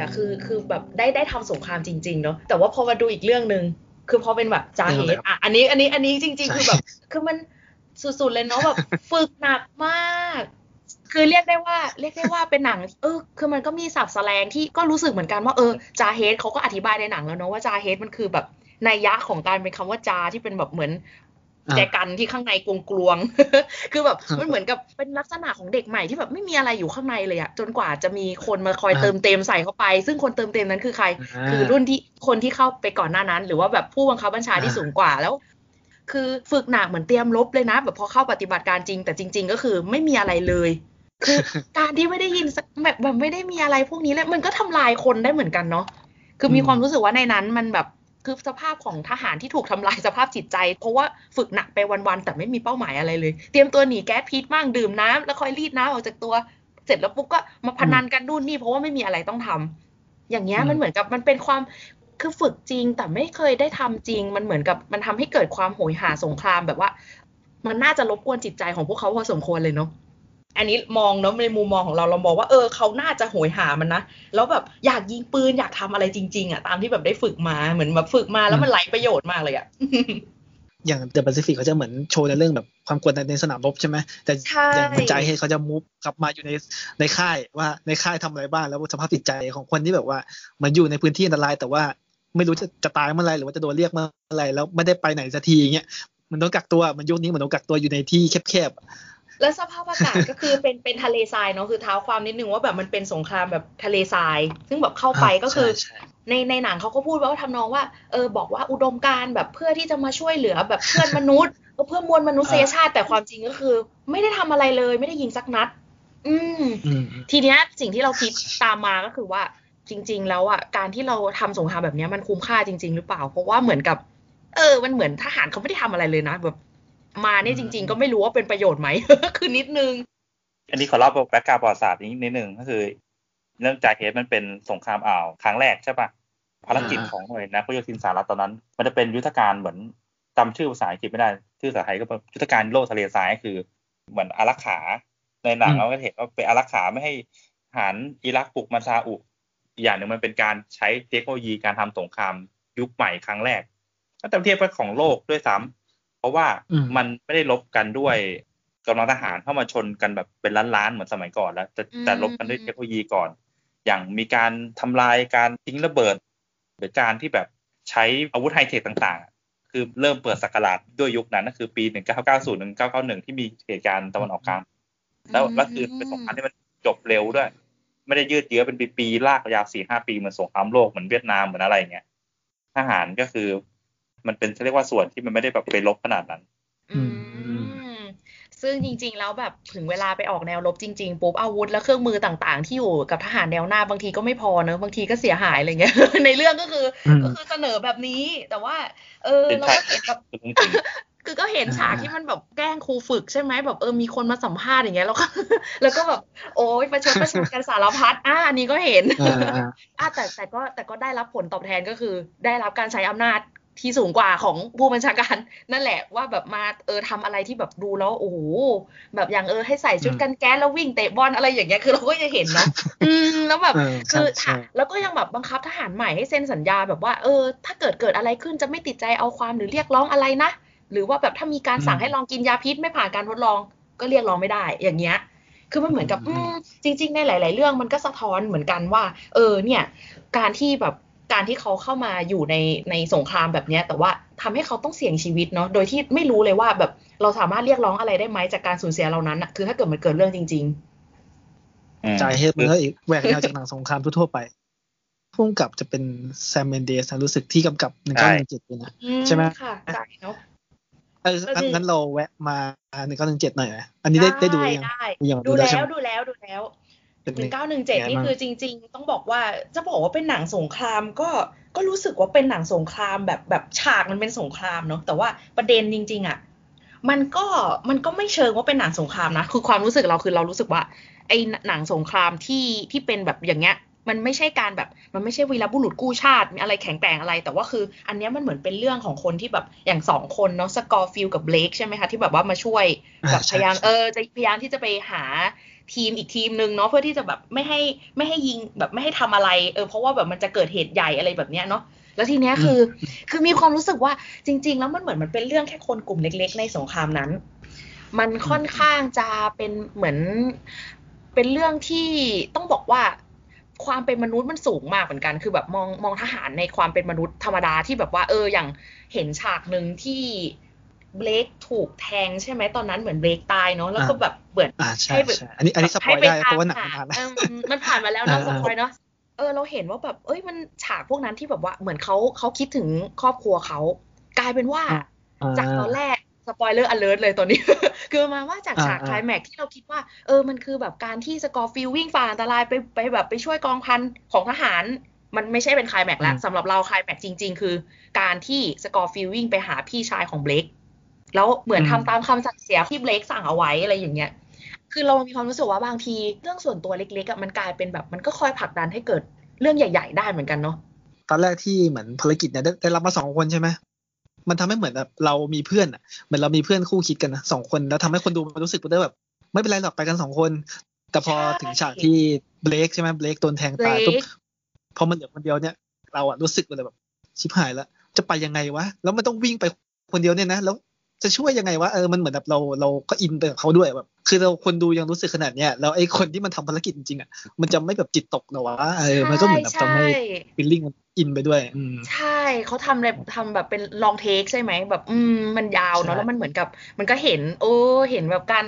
C: อะคือคือแบบได้ได้ทำสงครามจริง ๆ เนาะแต่ว่าพอมาดูอีกเรื่องหนึ่งคือพอเป็นแบบจาเหตุอะอันนี้อันนี้อันนี้จริง ๆ คือแบบ คือมันสุดๆเลยเนาะแบบฝึกหนักมากคือเรียกได้ว่าเรียกได้ว่าเป็นหนัง เออ คือมันก็มีศัพท์แสลงที่ก็รู้สึกเหมือนกันว่าเออจาเฮดเขาก็อธิบายในหนังแล้วเนาะว่าจาเฮดมันคือแบบนัยยะของการเป็นคำว่าจาที่เป็นแบบเหมือน แจกันที่ข้างในกลวงกลวงคือแบบมันเหมือนกับเป็นลักษณะของเด็กใหม่ที่แบบไม่มีอะไรอยู่ข้างในเลยอะจนกว่าจะมีคนมาคอยเติมเต็มใส่เข้าไป ซึ่งคนเติมเต็มนั้นคือใคร คือรุ่นที่คนที่เข้าไปก่อนหน้านั้น หรือว่าแบบผู้บังคับบัญชาที่สูงกว่าแล้ว คือฝึกหนักเหมือนเตรียมลบเลยนะ แบบพอเข้าปฏิบัติการจริง แต่จริง ๆ ก็คือไม่มีอะไรเลยคือการที่ไม่ได้ยินสักแบบแบบไม่ได้มีอะไรพวกนี้เลยมันก็ทำลายคนได้เหมือนกันเนาะคือมีความรู้สึกว่าในนั้นมันแบบ คือสภาพของทหารที่ถูกทำลายสภาพจิตใจ เพราะว่าฝึกหนักไปวันๆแต่ไม่มีเป้าหมายอะไรเลย เตรียมตัวหนีแก๊สพิษมั่งดื่มน้ำแล้วค่อยรีดน้ำออกจากตัว เสร็จแล้วปุ๊บก็มาพนันกันนู่นนี่เพราะว่าไม่มีอะไรต้องทำอย่างเงี้ย
A: อืม
C: มันเหมือนกับมันเป็นความคือฝึกจริงแต่ไม่เคยได้ทำจริง มันเหมือนกับมันทำให้เกิดความโหยหาสงครามแบบว่า มันน่าจะรบกวนจิตใจของพวกเขาพอสมควรเลยเนาะ อันนี้มองเนาะในมุมมองของเราเรามองว่าเออเขาน่าจะโหยหามันนะแล้วแบบอยากยิงปืนอยากทำอะไรจริง ๆอะตามที่แบบได้ฝึกมาเหมือนแบบฝึกมาแล้วมันไร้ประโยชน์มากเลยอะ
A: อย่างเดอะแปซิฟิกเขาจะเหมือนโชว์ในเรื่องแบบความกดดันในสนามรบใช่ไหมแต่
C: ใช่
A: อย่างเหมือนใจเฮดเขาจะมูฟกลับมาอยู่ในในค่ายว่าในค่ายทำอะไรบ้างแล้วสภาพจิตใจของคนที่แบบว่าเหมันอยู่ในพื้นที่อันตราย แต่ว่าไม่รู้จะจะตายเมื่อไหรหรือว่าจะโดนเรียกเมื่อไหรแล้วไม่ได้ไปไหนสักทีอย่างเงี้ยมันต้องกักตัวมันยุคนี้เหมือนต้องกักตัวอยู่ในที่แคบๆ
C: แล้วสภาพอากาศก็คือเป็นเป็นทะเลทรายเนาะคือเท้าความนิดนึงว่าแบบมันเป็นสงครามแบบทะเลทราย ซึ่งแบบเข้าไปก็คือ
A: ใช่ใช่
C: ในในหนังเขาก็พูดว่าทำนองว่าเออบอกว่าอุดมการณ์แบบเพื่อที่จะมาช่วยเหลือแบบเพื่อนมนุษย์เพื่อมวลมนุษยชาติแต่ความจริงก็คือ ไม่ได้ทำอะไรเลยไม่ได้ยิงสักนัดอืม
A: อืม
C: ทีเนี้ยสิ่งที่เราคิดตามมาก็คือว่าจริง ๆ แล้วอะการที่เราทำสงครามแบบเนี้ยมันคุ้มค่าจริง ๆ หรือเปล่า เพราะว่าเหมือนกับ เออ มันเหมือนทหารเขาไม่ได้ทำอะไรเลยนะ แบบ มาเนี่ยจริง ๆ ก็ไม่รู้ว่าเป็นประโยชน์ไหมคือนิดนึง
B: อันนี้ขอเล่าแบ็กกราวด์ประวัติศาสตร์นิดนิดนึงก็คือเนื่องจากเหตุมันเป็นสงครามอ่าวครั้งแรกใช่ปะภารกิจ
A: อ่า
B: ของหน่วยนักโยธินสหรัฐตอนนั้น มันจะเป็นยุทธการเหมือนจำชื่อภาษาอังกฤษไม่ได้ชื่อภาษาไทยก็เป็นยุทธการโลกทะเลทรายก็คือเหมือนอารักขา ในหนังเราก็เห็นว่าเป็นอารักขาไม่ให้ทหารอิรักบุกมาซาอุอีกอย่างหนึ่งมันเป็นการใช้เทคโนโลยีการทำสงครามยุคใหม่ครั้งแรกถ้าเทียบกับของโลกด้วยซ้ำ เพราะว่า
A: อืม
B: มันไม่ได้ลบกันด้วยกำลังทหารเข้ามาชนกันแบบเป็นล้านๆเหมือนสมัยก่อนแล้วแต่
C: อืม
B: แต่ลบกันด้วยเทคโนโลยีก่อน อย่างมีการทำลายการทิ้งระเบิด หรือการที่แบบใช้อาวุธไฮเทคต่างๆ คือเริ่มเปิดสักราชด้วยยุคนั้นก็คือปี 1990 1991 ที่มีเหตุการณ์ตะวันออกกลาง แล้วแล้วคือเป็นสงครามที่มันจบเร็วด้วย ไม่ได้ยืดเยื้อเป็นปีๆลากยาวสี่ห้าปีเหมือนสงครามโลกเหมือนเวียดนามเหมือนอะไรอย่างเงี้ยทหารก็คือ มันเป็นเรียกว่าส่วนที่มันไม่ได้แบบไปลบขนาดนั้น
C: อืม ซึ่งจริง ๆ แล้วแบบถึงเวลาไปออกแนวรบจริง ๆ ปุ๊บอาวุธและเครื่องมือต่างๆ ที่อยู่กับทหารแนวหน้าบางทีก็ไม่พอเนอะบางทีก็เสียหายอะไรเงี้ย ในเรื่องก็คืออ
A: ม
C: ก็คือเสนอแบบนี้ แต่ว่า เออ
B: เป็น
C: เรา
B: ใช่
C: ก็เห็นแบบ
B: คือจริง
C: คือก็เห็น
A: อ่า
C: ฉากที่มันแบบแกล้งครูฝึกใช่ไหมแบบเออมีคนมาสัมภาษณ์อย่างเงี้ยแล้วก็แล้วก็แบบโอ๊ยประชดประชันกันสารพัดอ่าอันนี้ก็เห็น
A: อ่าอ่า
C: อะแต่แต่ก็แต่ก็ได้รับผลตอบแทนก็คือ ได้รับการใช้อำนาจ ที่สูงกว่าของผู้บัญชาการ นั่นแหละว่าแบบมาเออทำอะไรที่แบบดูแล้วโอ้โหแบบอย่างเออให้ใส่ชุดกันแก๊สแล้ววิ่งเตะบอลอะไรอย่างเงี้ยคือเราก็จะเห็นเนาะอืมแล้วแบบ
A: เออ
C: คือ
A: ใช่ใช่
C: ถ้าแล้วก็ยังแบบบังคับทหารใหม่ให้เซ็นสัญญาแบบว่าเออ ถ้าเกิดเกิดอะไรขึ้นจะไม่ติดใจเอาความหรือเรียกร้องอะไรนะหรือว่าแบบถ้ามีการสั่งให้ลองกินยาพิษไม่ผ่านการทดลอง ก็เรียกร้องไม่ได้อย่างเงี้ยคือมันเหมือนกับอืมจริง ๆ ในหลาย ๆ เรื่องมันก็สะท้อนเหมือนกันว่า เออเนี่ย การที่แบบ การที่เขาเข้ามาอยู่ในในสงครามแบบเนี้ยแต่ว่าทำให้เขาต้องเสี่ยงชีวิตเนาะโดยที่ไม่รู้เลยว่าแบบเราสามารถเรียกร้องอะไรได้ไหมจากการสูญเสียเหล่านั้นอะคือถ้าเกิดมันเกิดเรื่องจริง
B: ๆอืม
A: ใจเฮดมันก็อีกแหวกแนวจากหนังสงครามทั่วๆไปพุ่งกับจะเป็นแซมเมนเดสนะรู้สึกที่กำกับหนึ่งเก้าหนึ่งเจ็ดเลยนะ
C: ๆอื
A: ใช่ไหม
C: ค่ะใช่เนาะ
A: เออ
C: ก็คือ
A: งั้นเราแวะมาหนึ่งเก้าหนึ่งเจ็ดหน่อยไหมอันนี้ได้ได้ดูยัง
C: ได้
A: ยัง
C: ดู
A: ใช่
C: แล้ว
A: ไหม
C: ดูแล้วดูแล้ว
A: เป็น
C: ห
A: ไง
C: นึ่งเก้าหนึ่งเจ็ด
A: ไง
C: นี่
A: บ้าง
C: คือจริง ๆ ต้องบอกว่าจะบอกว่าเป็นหนังสงครามก็ก็รู้สึกว่าเป็นหนังสงครามแบบแบบฉากมันเป็นสงครามเนาะแต่ว่าประเด็นจริง ๆ อะ มันก็มันก็ไม่เชิงว่าเป็นหนังสงครามนะคือความรู้สึกเราคือเรารู้สึกว่า ไอ้หนังสงครามที่ที่เป็นแบบอย่างเงี้ยมันไม่ใช่การแบบมันไม่ใช่วีรบุรุษกู้ชาติมีอะไรแข็งแกร่งอะไร แต่ว่าคือ อันเนี้ยมันเหมือนเป็นเรื่องของคนที่แบบอย่างสองคนเนาะ Schofield กับ Blake ใช่ไหมคะที่แบบว่ามาช่วย
A: อ่า
C: แบบพยายาม
A: ใช่
C: เออจะพยายามที่จะไปหา ทีมอีกทีมหนึ่งเนาะเพื่อที่จะแบบไม่ให้ไม่ให้ยิงแบบไม่ให้ทำอะไรเออเพราะว่าแบบมันจะเกิดเหตุใหญ่อะไรแบบเนี้ยเนาะแล้วทีเนี้ยคือ คือมีความรู้สึกว่าจริง ๆ แล้วมันเหมือนมันเป็นเรื่องแค่คนกลุ่มเล็ก ๆ ในสงครามนั้น มันค่อนข้างจะเป็นเหมือนเป็นเรื่องที่ต้องบอกว่าความเป็นมนุษย์มันสูงมากเหมือนกัน คือแบบมองมองทหารในความเป็นมนุษย์ธรรมดาที่แบบว่าเอออย่างเห็นฉากหนึ่งที่ เบลกถูกแทงใช่ไหมตอนนั้นเหมือนเบลกตายเนาะแล้วก็แบบเหมือน
A: อ่าใช่
C: ให้แบบ
A: ใช่อันนี้อันนี้สปอยได้เพราะว่าหนังมัน
C: ให้
A: ผ่าน
C: ไป
A: แล้ว
C: ตมหเออมันผ่านมาแล้วเนาะ
A: อ่า
C: spoil เนาะเออเราเห็นว่าแบบเอ้ยมันฉากพวกนั้นที่แบบว่าเหมือนเขาเขาคิดถึงครอบครัวเขากลายเป็นว่า
A: อ่า
C: จากตอนแรก spoiler alert เลยตอนนี้ คือมาว่าจากฉากคลายแม็กที่เราคิดว่า เออมันคือแบบการที่ Schofield วิ่งฝ่าอันตรายไปไปแบบไปช่วยกองพันของทหาร มันไม่ใช่เป็นคลายแม็กแล้วสำหรับเราคลายแม็กจริง ๆ คือ การที่ Schofield วิ่งไปหาพี่ชายของ Blake แล้วเหมือนทำตามคำสั่งเสียที่ Blake สั่งเอาไว้อะไรอย่างเงี้ย คือเรามีความรู้สึกว่าบางทีเรื่องส่วนตัวเล็กๆอะมันกลายเป็นแบบมันก็คอยผลักดันให้เกิดเรื่องใหญ่ ๆ ได้เหมือนกันเนาะ
A: ตอนแรกที่เหมือนภารกิจเนี่ยได้ได้รับมาสองคนใช่ไหมมันทำให้เหมือนแบบเรามีเพื่อนอะเหมือนเรามีเพื่อนคู่คิดกันนะสองคนแล้วทำให้คนดูมันรู้สึกว่าแบบ ไม่เป็นไรหรอกไปกันสองคน แต่พอถึงฉากที่เบรกใช่ไหมเบรกโดนแทงตายปุ๊บพอมันเหลือคนเดียวเนี่ย เราอะรู้สึกเลยแบบชิบหายแล้วจะไปยังไงวะแล้วมันต้องวิ่งไปคนเดียวเนี่ยนะแล้ว จะช่วยยังไงวะเออมันเหมือนแบบเราเราก็อินไปกับเขาด้วยแบบ คือเราคนดูยังรู้สึกขนาดเนี้ยแล้วไอ้คนที่มันทำภารกิจจริงๆอะมันจะไม่แบบจิตตกหรอวะเออมันก็เหมือนแบบทำให้ฟิลลิ่งมันอินไปด้วยอืม
C: ใช่เขาทำเลยทำแบบเป็นลองเทคใช่ไหมแบบ อืมมันยาวเนาะแล้วมันเหมือนกับ มันก็เห็น โอ้เห็นแบบการ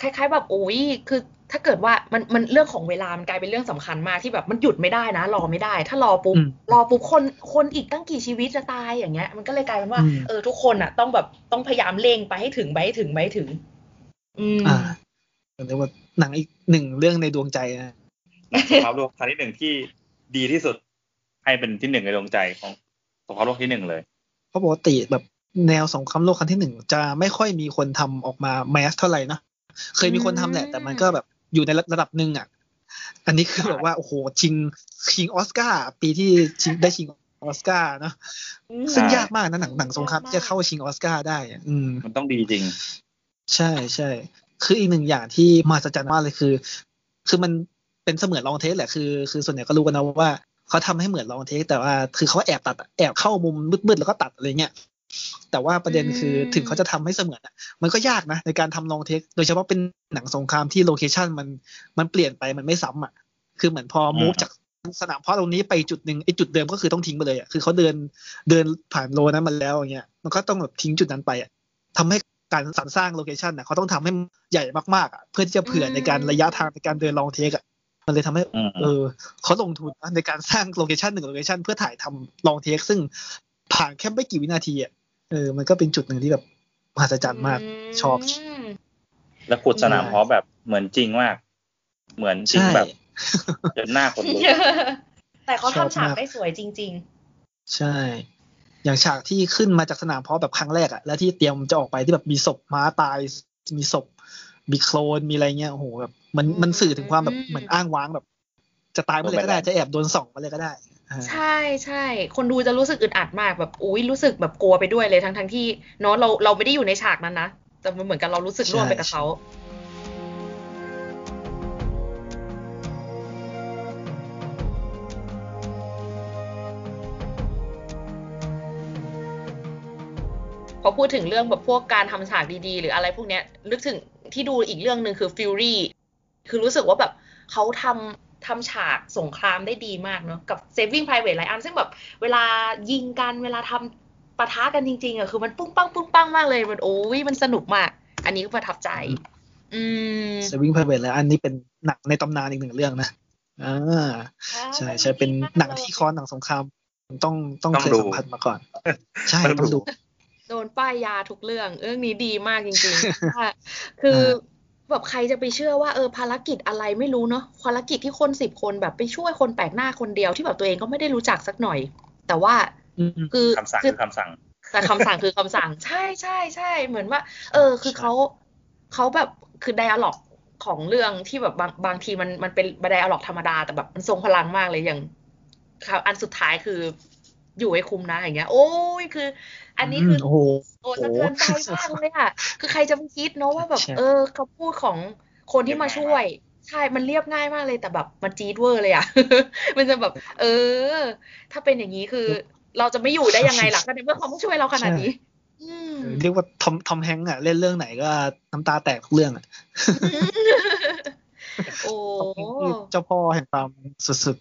C: คล้าย ๆ แบบโอ้ยคือ ถ้าเกิดว่ามันมันเรื่องของเวลามันกลายเป็นเรื่องสำคัญมากที่แบบมันหยุดไม่ได้นะ รอไม่ได้ ถ้ารอปุ๊บรอปุ๊บคนคนอีกตั้งกี่ชีวิตจะตายอย่างเงี้ย มันก็เลยกลายเป็นว่าเออทุกคนอะ ต้องแบบต้องพยายามเร่งไปให้ถึงไปให้ถึงไปให้ถึง อืม
A: อ่าเรียกว่าหนังอีกหนึ่งเรื่องในดวงใจนะ
B: สงครามโลกครั้งที่หนึ่งที่ดีที่สุด ให้เป็นที่หนึ่งในดวงใจของสงครามโลกที่หนึ่งเลย
A: เพราะปกติแบบแนวสงครามโลกครั้งที่หนึ่งจะไม่ค่อยมีคนทำออกมาแมสเท่าไหร่นะเคยมีคนทำแหละ แต่มันก็แบบ อยู่ในระดับหนึ่งอะ อันนี้คือแบบว่าโอ้โหชิงชิงออสการ์ปีที่ชิงได้ชิงออสการ์นะซึ่งยากมากนะหนังหนังสงครามที่จะเข้าชิงออสการ์ได้อะอืม
B: มันต้องดีจริง
A: ใช่ใช่คืออีกหนึ่งอย่างที่มหัศจรรย์มากเลยคือ คือมันเป็นเสมือน long take แหละคือคือส่วนใหญ่ก็รู้กันนะว่าเขาทำให้เหมือน long take แต่ว่าคือเขาแอบตัดแอบเข้ามุมมืดๆแล้วก็ตัดอะไรเงี้ย แต่ว่าประเด็นคือถึงเขาจะทำให้เสมือนอะ มันก็ยากนะ ในการทำ long take โดยเฉพาะเป็นหนังสงครามที่ location มันมันเปลี่ยนไปมันไม่ซ้ำอะ คือเหมือนพอ move จากสนามเพลาะตรงนี้ไปจุดหนึ่งไอ้จุดเดิมก็คือต้องทิ้งไปเลยอะคือเขาเดินเดินผ่านโลนั้นมาแล้วอย่างเงี้ยมันก็ต้องแบบทิ้งจุดนั้นไปอะทำให้การสรรสร้าง location อะเขาต้องทำให้ใหญ่มากๆอะเพื่อที่จะเผื่อในการระยะทางในการเดิน long take อะมันเลยทำให้เออเขาลงทุนในการสร้าง location หนึ่ง location เพื่อถ่ายทำ long take ซึ่งผ่านแค่ไม่กี่วินาทีอะ เออ มันก็เป็นจุดหนึ่งที่แบบมหัศจรรย์มากชอบ
B: แล้วขุดสนามเพาะแบบเหมือนจริงมาก เหมือนจริงแบบจนหน้าคนลุก
C: แต่เขาทำฉากได้สวยจริง
A: ๆ ใช่ อย่างฉากที่ขึ้นมาจากสนามเพาะแบบครั้งแรกอะแล้วที่เตรียมจะออกไปที่แบบมีศพม้าตาย มีศพมีโคลนมีอะไรเงี้ยโอ้โหแบบ มันมันสื่อถึงความแบบเหมือนอ้างว้างแบบ จะตายเมื่อไรก็ได้จะแอบโดนส่องเมื่อไรก็ได้
C: ใช่ใช่ คนดูจะรู้สึกอึดอัดมากแบบอุ้ยรู้สึกแบบกลัวไปด้วยเลยทั้งทั้งที่เนาะเราเราไม่ได้อยู่ในฉากนั้นนะ แต่มันเหมือนกับเรารู้สึกร่วมไปกับเขาพอพูดถึงเรื่องแบบพวกการทำฉากดีๆ หรืออะไรพวกเนี้ยนึกถึงที่ดูอีกเรื่องหนึ่งคือ Fury คือรู้สึกว่าแบบเขาทำ ทำฉากสงครามได้ดีมากเนาะกับ Saving Private Ryan ซึ่งแบบเวลายิงกันเวลาทำปะทะกันจริงๆอะคือมันปุ้งปังปุ้งปังมากเลยมันโอ้ยมันสนุกมาก อันนี้ก็ประทับใจ อืม
A: Saving Private Ryan นี่เป็นหนังในตำนานอีกหนึ่งเรื่องนะอ่าใช่ใช่เป็นหนังที่คอนหนังสงครามต้องต้องเคยสัมผัสมาก่อน ใช่ต้องดู
C: โดนป้ายยาทุกเรื่อง เรื่องนี้ดีมากจริงๆคือ แบบใครจะไปเชื่อว่าเออภารกิจอะไรไม่รู้เนาะภารกิจที่คนสิบคนแบบไปช่วยคนแปลกหน้าคนเดียวที่แบบตัวเองก็ไม่ได้รู้จักสักหน่อย แต่ว่าคือ
B: คำสั่งคือคำสั่ง
C: แต่คำสั่งคือคำสั่ง ใช่ใช่ใช่เหมือนว่า เออ คือเขาเขาแบบคือไดอะล็อกของเรื่องที่แบบบางบางทีมันมันเป็นไดอะล็อกธรรมดาแต่แบบมันทรงพลังมากเลยอย่างอันสุดท้ายคือ อยู่ให้คุมนะอย่างเงี้ย โอ้ยคือ อันนี้คือ
A: โอ้โห
C: โอ้สะเทือนใจมากเลยค่ะคือใครจะไปคิดเนาะว่าแบบ เออคำพูดของคนที่มาช่วย ใช่ มันเรียบง่ายมากเลยแต่แบบมันจี๊ดเวอร์เลยอะ มันจะแบบ เออ ถ้าเป็นอย่างนี้คือ เราจะไม่อยู่ได้ยังไงล่ะก็ในเมื่อเขาไม่ช่วยเราขนาดนี้
A: เรียกว่าทอมทอมแฮงอะ เล่นเรื่องไหนก็น้ำตาแตกทุกเรื่องอะ
C: โอ้
A: เจ้าพ่อแห่งความสุด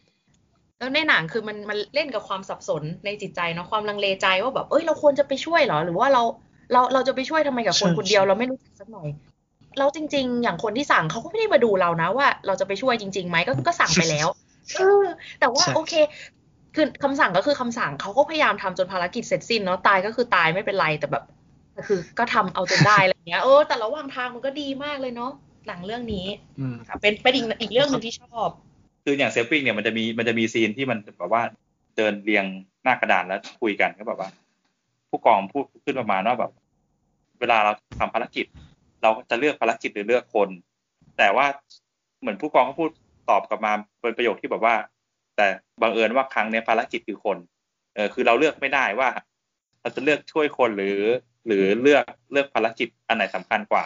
C: แล้วในหนังคือมันมันเล่นกับความสับสนในจิตใจเนาะความลังเลใจว่าแบบเอ้ยเราควรจะไปช่วยเหรอ หรือว่าเราเราเราจะไปช่วยทำไมกับคนคนเดียวเราไม่รู้จักสักหน่อยแล้วจริง ๆ อย่างคนที่สั่งเขาก็ไม่ได้มาดูเรานะว่า เราจะไปช่วยจริงๆไหมก็ก็สั่งไปแล้วเออแต่ว่าโอเค คือคำสั่งก็คือคำสั่งเขาก็พยายามทำจนภารกิจเสร็จสิ้นเนาะตายก็คือตายไม่เป็นไรแต่แบบคือก็ทำเอาจนได้อะไรเงี้ยเออแต่ระหว่างทางมันก็ดีมากเลยเนาะหนังเรื่องนี้
A: อืม
C: ค่ะเป็นเป็นอีกอีกเรื่องหนึ่งที่ชอบ
B: คืออย่างเซฟปิ้งเนี่ยมันจะมีมันจะมีซีนที่มันแบบว่าเดินเรียงหน้ากระดานแล้วคุยกันก็แบบว่า ผู้กองพูดขึ้นประมาณว่าแบบ เวลาเราทำภารกิจ เราจะเลือกภารกิจหรือเลือกคน แต่ว่าเหมือนผู้กองก็พูดตอบกลับมาเป็นประโยคที่แบบว่า แต่บังเอิญว่าครั้งนี้ภารกิจคือคนเออคือเราเลือกไม่ได้ว่า เราจะเลือกช่วยคนหรือ หรือเลือกเลือกภารกิจอันไหนสำคัญกว่า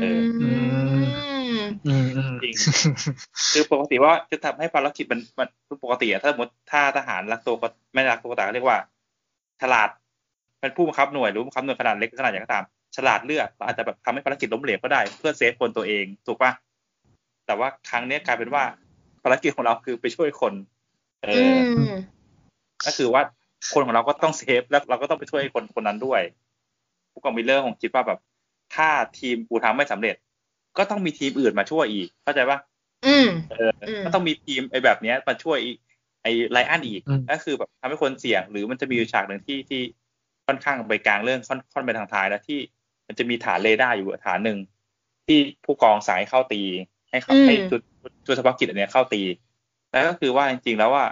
B: เออ จริง คือปกติว่าจะทำให้ภารกิจมันมันปกติอะถ้าสมมติถ้าทหารรักตัวก็ไม่รักตัวก็ตามเรียกว่า ฉลาดเป็นผู้บังคับหน่วยหรือผู้บังคับหน่วยขนาดเล็กขนาดใหญ่ก็ตาม ฉลาดเลือกเราอาจจะแบบทำให้ภารกิจล้มเหลวก็ได้ เพื่อเซฟคนตัวเองถูกปะแต่ว่าครั้งเนี้ยกลายเป็นว่าภารกิจของเราคือไปช่วยคน เอ
C: อื
B: อ
C: ม
B: ก็คือว่าคนของเราก็ต้อง save แล้วเราก็ต้องไปช่วยคนคนนั้นด้วยผู้กอง Miller คงคิดว่าแบบถ้าทีมกูทำไม่สำเร็จ ก็ต้องมีทีมอื่นมาช่วยอีก เข้าใจปะ
C: อืม
B: เออ
C: อืม
B: ก็ต้องมีทีมไอ้แบบเนี้ยมาช่วยอีกไอ้ Ryan อีก
A: อืม
B: ก็คือแบบทำให้คนเสี่ยง หรือมันจะมีอยู่ฉากหนึ่งที่ที่ค่อนข้างไปกลางเรื่องค่อนค่อนไปทางท้ายแล้วที่ มันจะมีฐานเรดาร์อยู่ฐานหนึ่งที่ผู้กองสั่งเข้าตี ให้เขา
C: อืม
B: ให้จุดจุดเฉพาะกิจอันเนี้ยเข้าตี แล้วก็คือว่าจริงๆแล้วว่า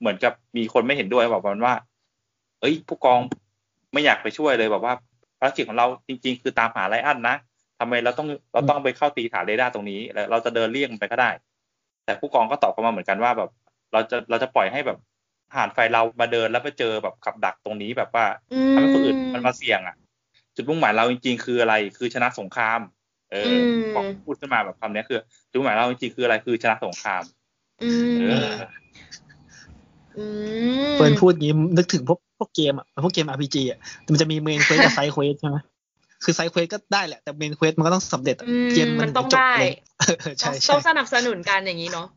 B: เหมือนกับมีคนไม่เห็นด้วยบอกมันว่า เอ้ย ผู้กองไม่อยากไปช่วยเลยแบบว่าภารกิจของเราจริง ๆ คือตามหาไลอันนะ ทำไมเราต้องเราต้องไปเข้าตีฐานเรดาร์ตรงนี้ แล้วเราจะเดินเลี่ยงไปก็ได้ แต่ผู้กองก็ตอบกลับมาเหมือนกันว่าแบบ เราจะเราจะปล่อยให้แบบทหารไฟเรามาเดินแล้วไปเจอแบบกับดักตรงนี้แบบว่า
C: อื
B: ทำให้คนอื่นมันมาเสี่ยงอะ จุดมุ่งหมายเราจริง ๆ คืออะไร คือชนะสงคราม เอออ
C: ม
B: บอกพูดขึ้นมาแบบคำเนี้ยคือ จุดมุ่งหมายเราจริงๆคืออะไรคือชนะสงคราม
C: อืม
B: เออ
C: อืม
A: เฟิร์นพูดงี้นึกถึงพวกพวกเกมอะพวกเกม RPG อะมันจะมี main quest กับ side quest ใช่ไหม คือ side quest ก็ได้แหละ แต่ main quest มันก็ต้องสำเร็จอะ
C: อืม
A: เกม
C: มั
A: มัน
C: ต้อง
A: จบ
C: ได้
A: เลยเออ
C: ต้
A: ใช่ใช่
C: ต้องสนับสนุนกันอย่างนี้เนาะ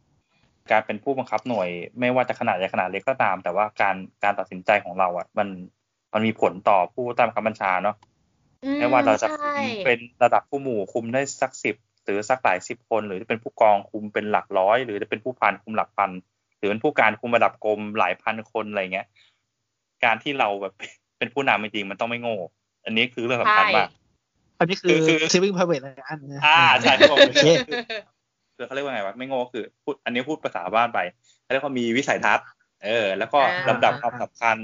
B: การเป็นผู้บังคับหน่วย ไม่ว่าจะขนาดใหญ่ขนาดเล็กก็ตาม แต่ว่าการการตัดสินใจของเราอะ มันมันมีผลต่อผู้ใต้บังคับบัญชาเนาะ
C: อื
B: ไม่ว่าเราจะ
C: ใช่
B: เป็นระดับผู้หมู่คุมได้สักสิบหรือสักหลายสิบคน หรือจะเป็นผู้กองคุมเป็นหลักร้อย หรือจะเป็นผู้พันคุมหลักพัน หรือเป็นผู้การคุมระดับกรมหลายพันคนอะไรเงี้ย การที่เราแบบเป็นผู้นำจริงๆมันต้องไม่โง่ อันนี้คือเรื่องสำคัญมาก
A: อันนี้คือ
B: คือ
A: saving private Ryan นะ
B: อ่าใช่ครับผม
A: โอเค
B: คือเขาเรียกว่าไงวะไม่โง่คือพูดอันนี้พูดภาษาบ้านไปเขาเรียกว่ามีวิสัยทัศน์ เออ แล้วก็
C: อ่า
B: ลำดับความสำคัญ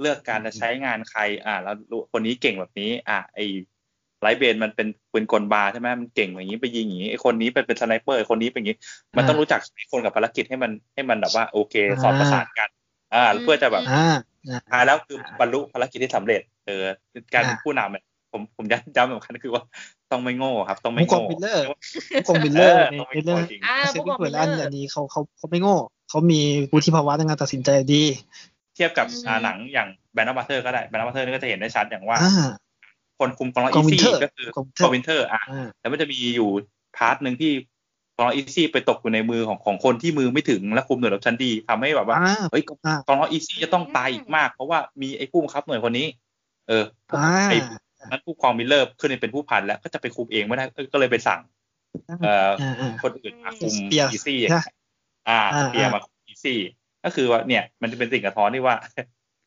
B: เลือกการจะใช้งานใคร อ่า แล้วรู้คนนี้เก่งแบบนี้ อ่าไอ้ Reiben มันเป็นปืนกลบาร์ใช่ไหมมันเก่งอย่างนี้ไปยิงอย่างนี้ไอ้คนนี้เป็นเป็น sniper คนนี้เป็นอย่างนี้ มันต้องรู้จักใช้คนกับภารกิจให้มันให้มันแบบว่าโอเคสอดประสานกัน อ่าเพื่อจะแบบ
A: อ่าอ่า
B: ท้ายแล้วคือบรรลุภารกิจที่สำเร็จ เออการเป็นผู้นำเนี่ยผมผมย้ำย้ำสำคัญคือว่าต้องไม่โง่ครับ ต้องไม่
A: ผู้กอง
B: โง่
A: Miller ผู้กอง Miller เอ
B: อ
A: ใน
B: ต้องไม่
A: ในเรื่อง
B: โง่จริง
C: อ่า
A: saving
C: ผู้กอง
A: private
C: Miller
A: Ryan อันนี้เขาเขาเขาไม่โง่เขามีวุฒิภาวะในการตัดสินใจดี
B: เทียบกับ
C: อืม
B: อ่าหนังอย่างแบนด์บัตเตอร์ก็ได้แบนด์บัตเตอร์นี่ก็จะเห็นได้ชัดอย่างว่า
A: อ่า
B: คนคุมกองร้อย
A: ก
B: อี
A: อง
B: ซี่
A: Winter
B: ก็คือก
A: อง Winter
B: กองวินเทอร์อะ
A: อ่า
B: แล้วมันจะมีอยู่พาร์ทหนึ่งที่กองร้อยอีซี่ไปตกอยู่ในมือของของคนที่มือไม่ถึงและคุมหน่วยรบชั้นดีทำให้แบบว่า
A: อ่า
B: เฮ้ยกอง
A: อ่าก
B: องร้อยอีซี่จะต้องตายอีกมาก เพราะว่ามีไอ้ผู้บังคับหน่วยคนนี้ เออ
A: อ่า
B: ไอ้นั้นผู้กองมิลเลอร์ขึ้นเป็นผู้พันแล้วก็จะไปคุมเองไม่ได้เออก็เลยไปสั่ง เอ่อ
A: อ่าอ่า
B: คนอื่นมาคุม
A: Spears
B: อีซี่
A: ใช่
B: อ่า
A: อ่า
B: เปีย
A: อ่าม
B: มาคุมอีซี่ ก็คือว่าเนี่ย มันจะเป็นสิ่งกระท้อนที่ว่า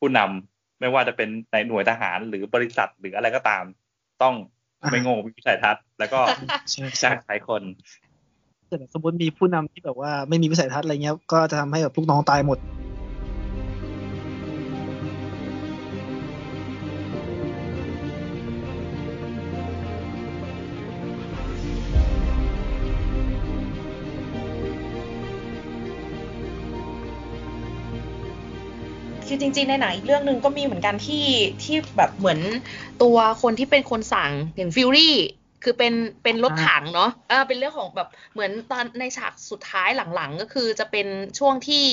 B: ผู้นำไม่ว่าจะเป็นในหน่วยทหารหรือบริษัทหรืออะไรก็ตาม ต้องไม่โง่มีวิสัยทัศน์ แล้วก็
A: ใช่
B: จ้างใช้คน
A: แต่สมมติมีผู้นำที่แบบว่าไม่มีวิสัยทัศน์อะไรเงี้ยก็จะทำให้แบบลูกน้องตายหมด
C: คือจริงๆในหนังอีกเรื่องหนึ่งก็มีเหมือนกันที่ที่แบบเหมือนตัวคนที่เป็นคนสั่งอย่าง Fury คือเป็นเป็นรถถังเนาะเออเป็นเรื่องของแบบเหมือนตอนในฉากสุดท้ายหลังๆ ก็คือจะเป็นช่วงที่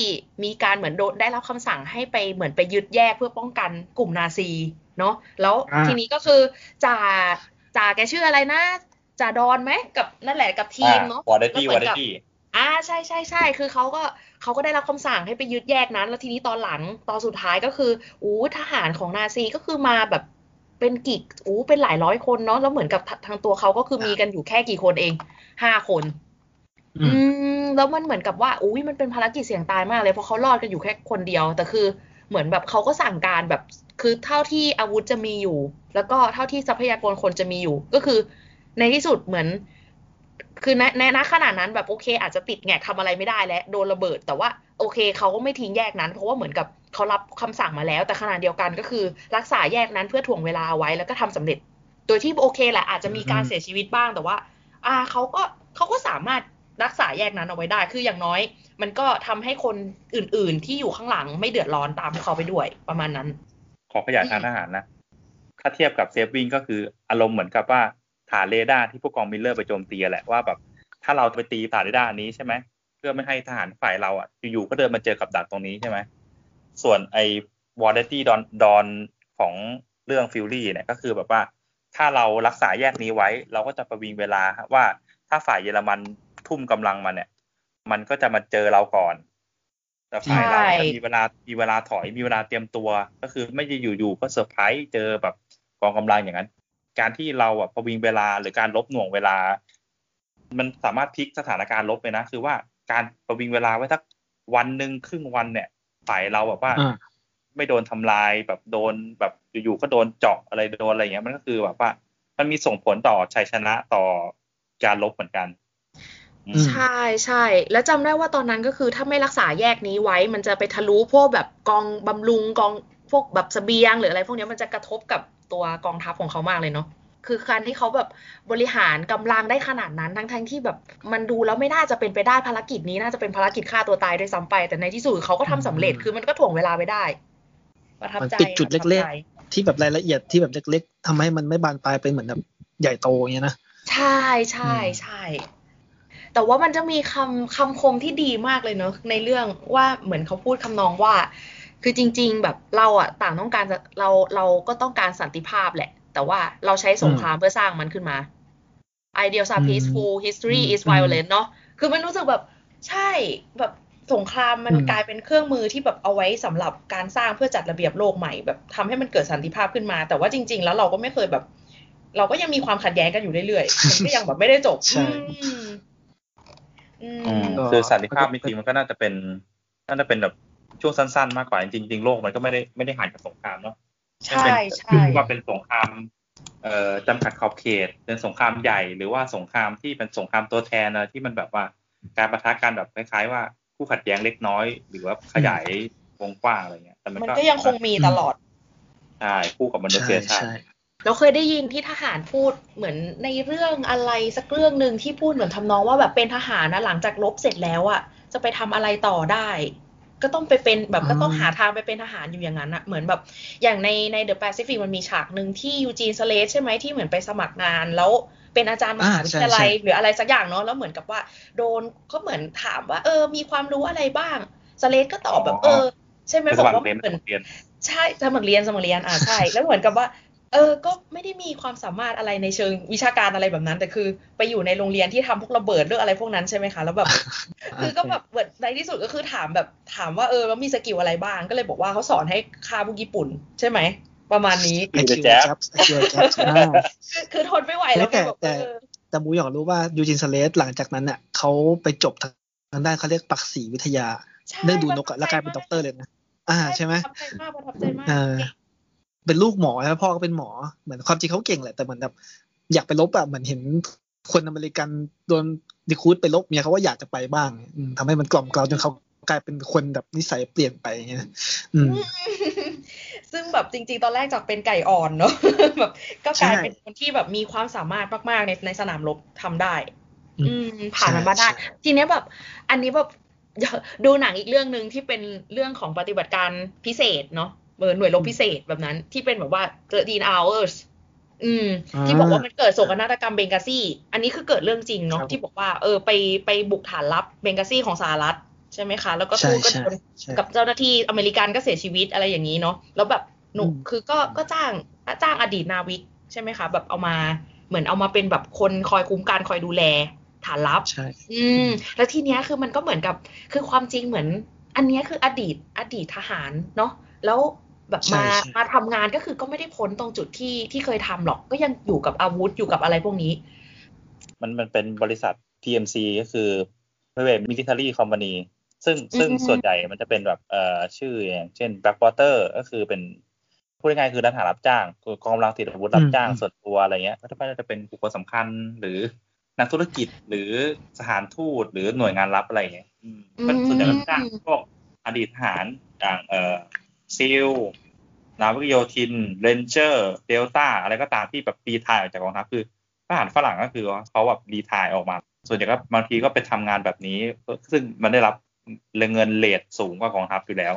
C: มีการเหมือนโดนได้รับคำสั่งให้ไปเหมือนไปยึดแยกเพื่อป้องกันกลุ่มนาซีเนาะแล้ว
A: อ่า
C: ทีนี้ก็คือจ่าจ่าแกชื่ออะไรนะจ่า Don ไหมกับนั่นแหละกับทีมเนาะ
B: Wardaddy
C: แล้ว
B: ว
C: เห
B: อ
C: มื
B: ร์
C: อนกับ
B: Wardaddy
C: อ่าใช่ใช่ใช่คือเขาก็ เขาก็ได้รับคำสั่งให้ไปยึดแยกนั้น แล้วทีนี้ตอนหลังตอนสุดท้ายก็คืออู้ทหารของนาซีก็คือมาแบบเป็นกี่อู้เป็นหลายร้อยคนเนาะแล้วเหมือนกับททางตัวเขาก็คือมีกันอยู่แค่กี่คนเองห้าคน
A: อืม
C: อืมแล้วมันเหมือนกับว่าอุ้ยมันเป็นภารกิจเสี่ยงตายมากเลยเพราะเขารอดกันอยู่แค่คนเดียว แต่คือเหมือนแบบเขาก็สั่งการแบบคือเท่าที่อาวุธจะมีอยู่ แล้วก็เท่าที่ทรัพยากรคนจะมีอยู่ ก็คือในที่สุดเหมือน คือในในณขณะนั้นแบบโอเค อาจจะติดแงกทำอะไรไม่ได้แล้วโดนระเบิด แต่ว่าโอเคเขาก็ไม่ทิ้งแยกนั้น เพราะว่าเหมือนกับเขารับคำสั่งมาแล้ว แต่ขณะเดียวกันก็คือรักษาแยกนั้นเพื่อถ่วงเวลาไว้แล้วก็ทำสำเร็จ โดยที่โอเคแหละอาจจะมีการเสียชีวิตบ้างแต่ว่า อ่าเขาก็เขาก็สามารถรักษาแยกนั้นเอาไว้ได้ คืออย่างน้อย มันก็ทำให้คนอื่น ๆ ที่อยู่ข้างหลังไม่เดือดร้อนตามเขาไปด้วยประมาณนั้น
B: ขอขยายทางทหารนะ ถ้าเทียบกับ Saving ก็คืออารมณ์เหมือนกับว่า ฐานเรดาร์ที่ผู้กองมิลเลอร์ไปโจมตีแหละว่าแบบถ้าเราไปตีฐานเรดาร์นี้ใช่ไหมเพื่อไม่ให้ทหารฝ่ายเราอะอยู่ๆก็เดินมาเจอกับดักตรงนี้ใช่ไหมส่วนไอ้วอร์เดตี้ดอนดอนของเรื่อง Fury เนี่ยก็คือแบบว่าถ้าเรารักษาแยกนี้ไว้ เราก็จะประวิงเวลาว่าถ้าฝ่ายเยอรมันทุ่มกำลังมาเนี่ย มันก็จะมาเจอเราก่อน แต่ฝ่ายเราจะมีเวลามีเวลาถอยมีเวลาเตรียมตัว ก็คือไม่ได้อยู่ๆก็เซอร์ไพรส์เจอแบบกองกำลังอย่างนั้น การที่เราอะประวิงเวลาหรือการรบหน่วงเวลา มันสามารถพลิกสถานการณ์รบไปนะ คือว่าการประวิงเวลาไว้สักวันหนึ่งครึ่งวันเนี่ยฝ่ายเราแบบว่า ไม่โดนทำลายแบบโดนแบบอยู่ๆก็โดนเจาะอะไรโดนอะไรเงี้ยมันก็คือแบบว่า มันมีส่งผลต่อชัยชนะต่อการรบเหมือนกัน
C: ใช่ใช่ แล้วจำได้ว่าตอนนั้นก็คือถ้าไม่รักษาแยกนี้ไว้ มันจะไปทะลุพวกแบบกองบำรุงกองพวกแบบสเสบียงหรืออะไรพวกนี้มันจะกระทบกับ ตัวกองทัพของเขามากเลยเนาะคือการที่เขาแบบบริหารกำลังได้ขนาดนั้นทั้งทั้งที่แบบมันดูแล้วไม่น่าจะเป็นไปได้ภารกิจนี้น่าจะเป็นภารกิจฆ่าตัวตายด้วยซ้ำไป แต่ในที่สุดเขาก็ทำสำเร็จคือมันก็ถ่วงเวลาไปได้ประทับใจ
A: ปิดจุดเล็กๆ ที่แบบรายละเอียดที่แบบเล็ก ๆทำให้มันไม่บานปลายเป็นเหมือนแบบใหญ่โตอย่างเงี้ยนะ
C: ใช่ใช่ใช่แต่ว่ามันจะมีคำคำคมที่ดีมากเลยเนอะในเรื่องว่าเหมือนเขาพูดคำนองว่า คือจริง ๆ แบบเราอะต่างต้องการเราเราก็ต้องการสันติภาพแหละ แต่ว่าเราใช้สงครามเพื่อสร้างมันขึ้นมา ideals are peaceful history is violent เนาะคือมันรู้สึกแบบใช่แบบสงครามมันกลายเป็นเครื่องมือที่แบบเอาไว้สำหรับการสร้างเพื่อจัดระเบียบโลกใหม่แบบทำให้มันเกิดสันติภาพขึ้นมา แต่ว่าจริง ๆ แล้วเราก็ไม่เคยแบบ เราก็ยังมีความขัดแย้งกันอยู่เรื่อยๆมันก็ยังแบบไม่ได้จบ
A: ใช่
B: คือสันติภาพจริงๆมันก็น่าจะเป็นน่าจะเป็นแบบ ช่วงสั้นๆ มากกว่าจริงๆโลกมันก็ไม่ได้ไม่ได้ห่างจากสงครามเนาะ
C: ใช่ใช่
B: ว่าเป็นสงครามเอ่อจำกัดขอบเขตเป็นสงครามใหญ่หรือว่าสงครามที่เป็นสงครามตัวแทนนะที่มันแบบว่าการประทะกันแบบคล้ายๆว่าคู่ขัดแย้งเล็กน้อย หรือว่าขยายวงกว้างอะไรเงี้ยแต่มัน
C: มันก็ยังคงมีตลอด
B: ใช่คู่กับมนุษยชาติ
C: เราเคยได้ยินที่ทหารพูดเหมือนในเรื่องอะไรสักเรื่องหนึ่งที่พูดเหมือนทำนองว่าแบบเป็นทหารนะหลังจากลบเสร็จแล้วอะจะไปทำอะไรต่อได้ ก็ต้องไปเป็นแบบก็ต้องหาทางไปเป็นทหารอยู่อย่างนั้นอะเหมือนแบบอย่างในในเดอะแปซิฟิกมันมีฉากหนึ่งที่ยูจีนสเลสใช่ไหมที่เหมือนไปสมัครงานแล้วเป็นอาจารย์มหาวิทยาลัยหรืออะไรสักอย่างเนาะแล้วเหมือนกับว่า โดนก็เหมือนถามว่า เออ มีความรู้อะไรบ้างสเลดจ์ก็ตอบแบบเออ ใช่ไหมบอกว่าเหมือนใช่สมัครเรียนสมัครเรียนอ่าใช่แล้วเหมือนกับว่า เออ ก็ไม่ได้มีความสามารถอะไรในเชิงวิชาการอะไรแบบนั้น แต่คือไปอยู่ในโรงเรียนที่ทำพวกระเบิดเรื่องอะไรพวกนั้นใช่ไหมคะ แล้วแบบ คือก็แบบในที่สุดก็คือถามแบบถามว่าเออแล้วมี skill อะไรบ้าง ก็เลยบอกว่าเขาสอนให้ฆ่าพวกญี่ปุ่น ใช่ไหม ประมาณนี้
A: I kill Jap ใช่
C: คือทนไม่ไหวแล้ว
A: แต่แต่แต่บูอยากรู้ว่ายูจีนสเลดจ์หลังจากนั้นเนี่ยเขาไปจบทางด้านเขาเรียกปักษีวิทยาเรื่องดูนกแล้วกลายเป็นด็อกเตอร์เลยนะอ่าใช่ไหม
C: ประทับใจมากประทับใจมาก
A: เป็นลูกหมอแล้วพ่อก็เป็นหมอเหมือนความจริงเขาเก่งแหละแต่เหมือนแบบอยากไปรบอะเหมือนเห็นคนอเมริกันโดน recruit ไปรบเนี่ยเขาว่าอยากจะไปบ้างทำให้มันกล่อมเกลาจนเขากลายเป็นคนแบบนิสัยเปลี่ยนไปอย่างเงี้ยอืม
C: ซึ่งแบบจริง ๆ ตอนแรกจากเป็นไก่อ่อนเนาะแบบก็กลายเป็นคนที่แบบมีความสามารถมากๆในในสนามรบทำได้ อืมผ่านมันมาได้ ทีเนี้ยแบบ อันนี้แบบดูหนังอีกเรื่องหนึ่งที่เป็นเรื่องของปฏิบัติการพิเศษเนาะ เออหน่วยรบพิเศษแบบนั้น ที่เป็นแบบว่า13 hours อืม ที่บอกว่ามันเกิดโศกนาฏกรรมเบงกาซีอันนี้คือเกิดเรื่องจริงเนาะที่บอกว่าเออไปไปบุกฐานลับเบงกาซีของสหรัฐใช่ไหมคะ แล้วก็สู้ก็โดนกับเจ้าหน้าที่อเมริกันก็เสียชีวิตอะไรอย่างนี้เนาะแล้วแบบหนุคือก็ก็จ้างจ้างอดีตนาวิกใช่ไหมคะ แบบเอามาเหมือนเอามาเป็นแบบคนคอยคุ้มกันคอยดูแลฐานลับ
A: ใช่
C: อืม แล้วทีเนี้ยคือมันก็เหมือนกับ คือความจริงเหมือน อันเนี้ยคืออดีตอดีตทหารเนาะ แล้ว แบบมามาทำงานก็คือก็ไม่ได้พ้นตรงจุดที่ที่เคยทำหรอก ก็ยังอยู่กับอาวุธอยู่กับอะไรพวกนี้
B: มันมันเป็นบริษัท TMC ก็คือ Private Military Company ซึ่งซึ่งส่วนใหญ่มันจะเป็นแบบเอ่อชื่ออย่างเช่น backwater ก็คือเป็นพูดง่ายๆคือทหารรับจ้างคือกองกำลังติดอาวุธรับจ้างส่วนตัวอะไรเงี้ยก็จะเป็นบุคคลสำคัญหรือนักธุรกิจหรือสถานทูตหรือหน่วยงานลับอะไรเงี้ยก็ส่วนใหญ่รับจ้างพวกอดีตทหารอย่างเอ่อ SEAL นาวิกโยธิน Ranger Delta อะไรก็ตามที่แบบ retire ออกจากกองทัพคือทหารฝรั่งก็คือเขาแบบ retire ออกมา ส่วนใหญ่ก็บางทีก็ไปทำงานแบบนี้ ซึ่งมันได้รับเงินเลทสูงกว่ากองทัพอยู่แล้ว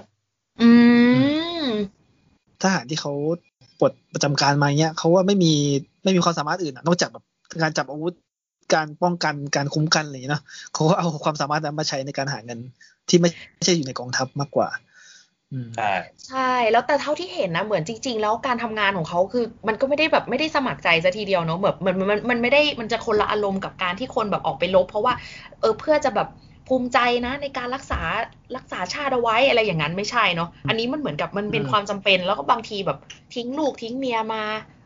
C: อืม
A: ทหารที่เขาปลดประจำการมาเนี้ยเขาว่าไม่มีไม่มีความสามารถอื่นนอกจากแบบการจับอาวุธการป้องกันการคุ้มกันอะไรอย่างเงี้ยเนาะเขาก็เอาความสามารถนั้นมาใช้ในการหาเงินที่ไม่ใช่อยู่ในกองทัพมากกว่า
B: ใช่
C: ใช่ แล้วแต่เท่าที่เห็นนะเหมือนจริง ๆ แล้วการทำงานของเขาคือ มันก็ไม่ได้แบบไม่ได้สมัครใจซะทีเดียวเนาะแบบมันมันมันไม่ได้มันจะคนละอารมณ์กับการที่คนแบบออกไปลบ เพราะว่าเออเพื่อจะแบบภูมิใจนะในการรักษารักษาชาติเอาไว้อะไรอย่างนั้นไม่ใช่เนาะอันนี้มันเหมือนกับมันเป็นความจำเป็น แล้วก็บางทีแบบทิ้งลูกทิ้งเมียมา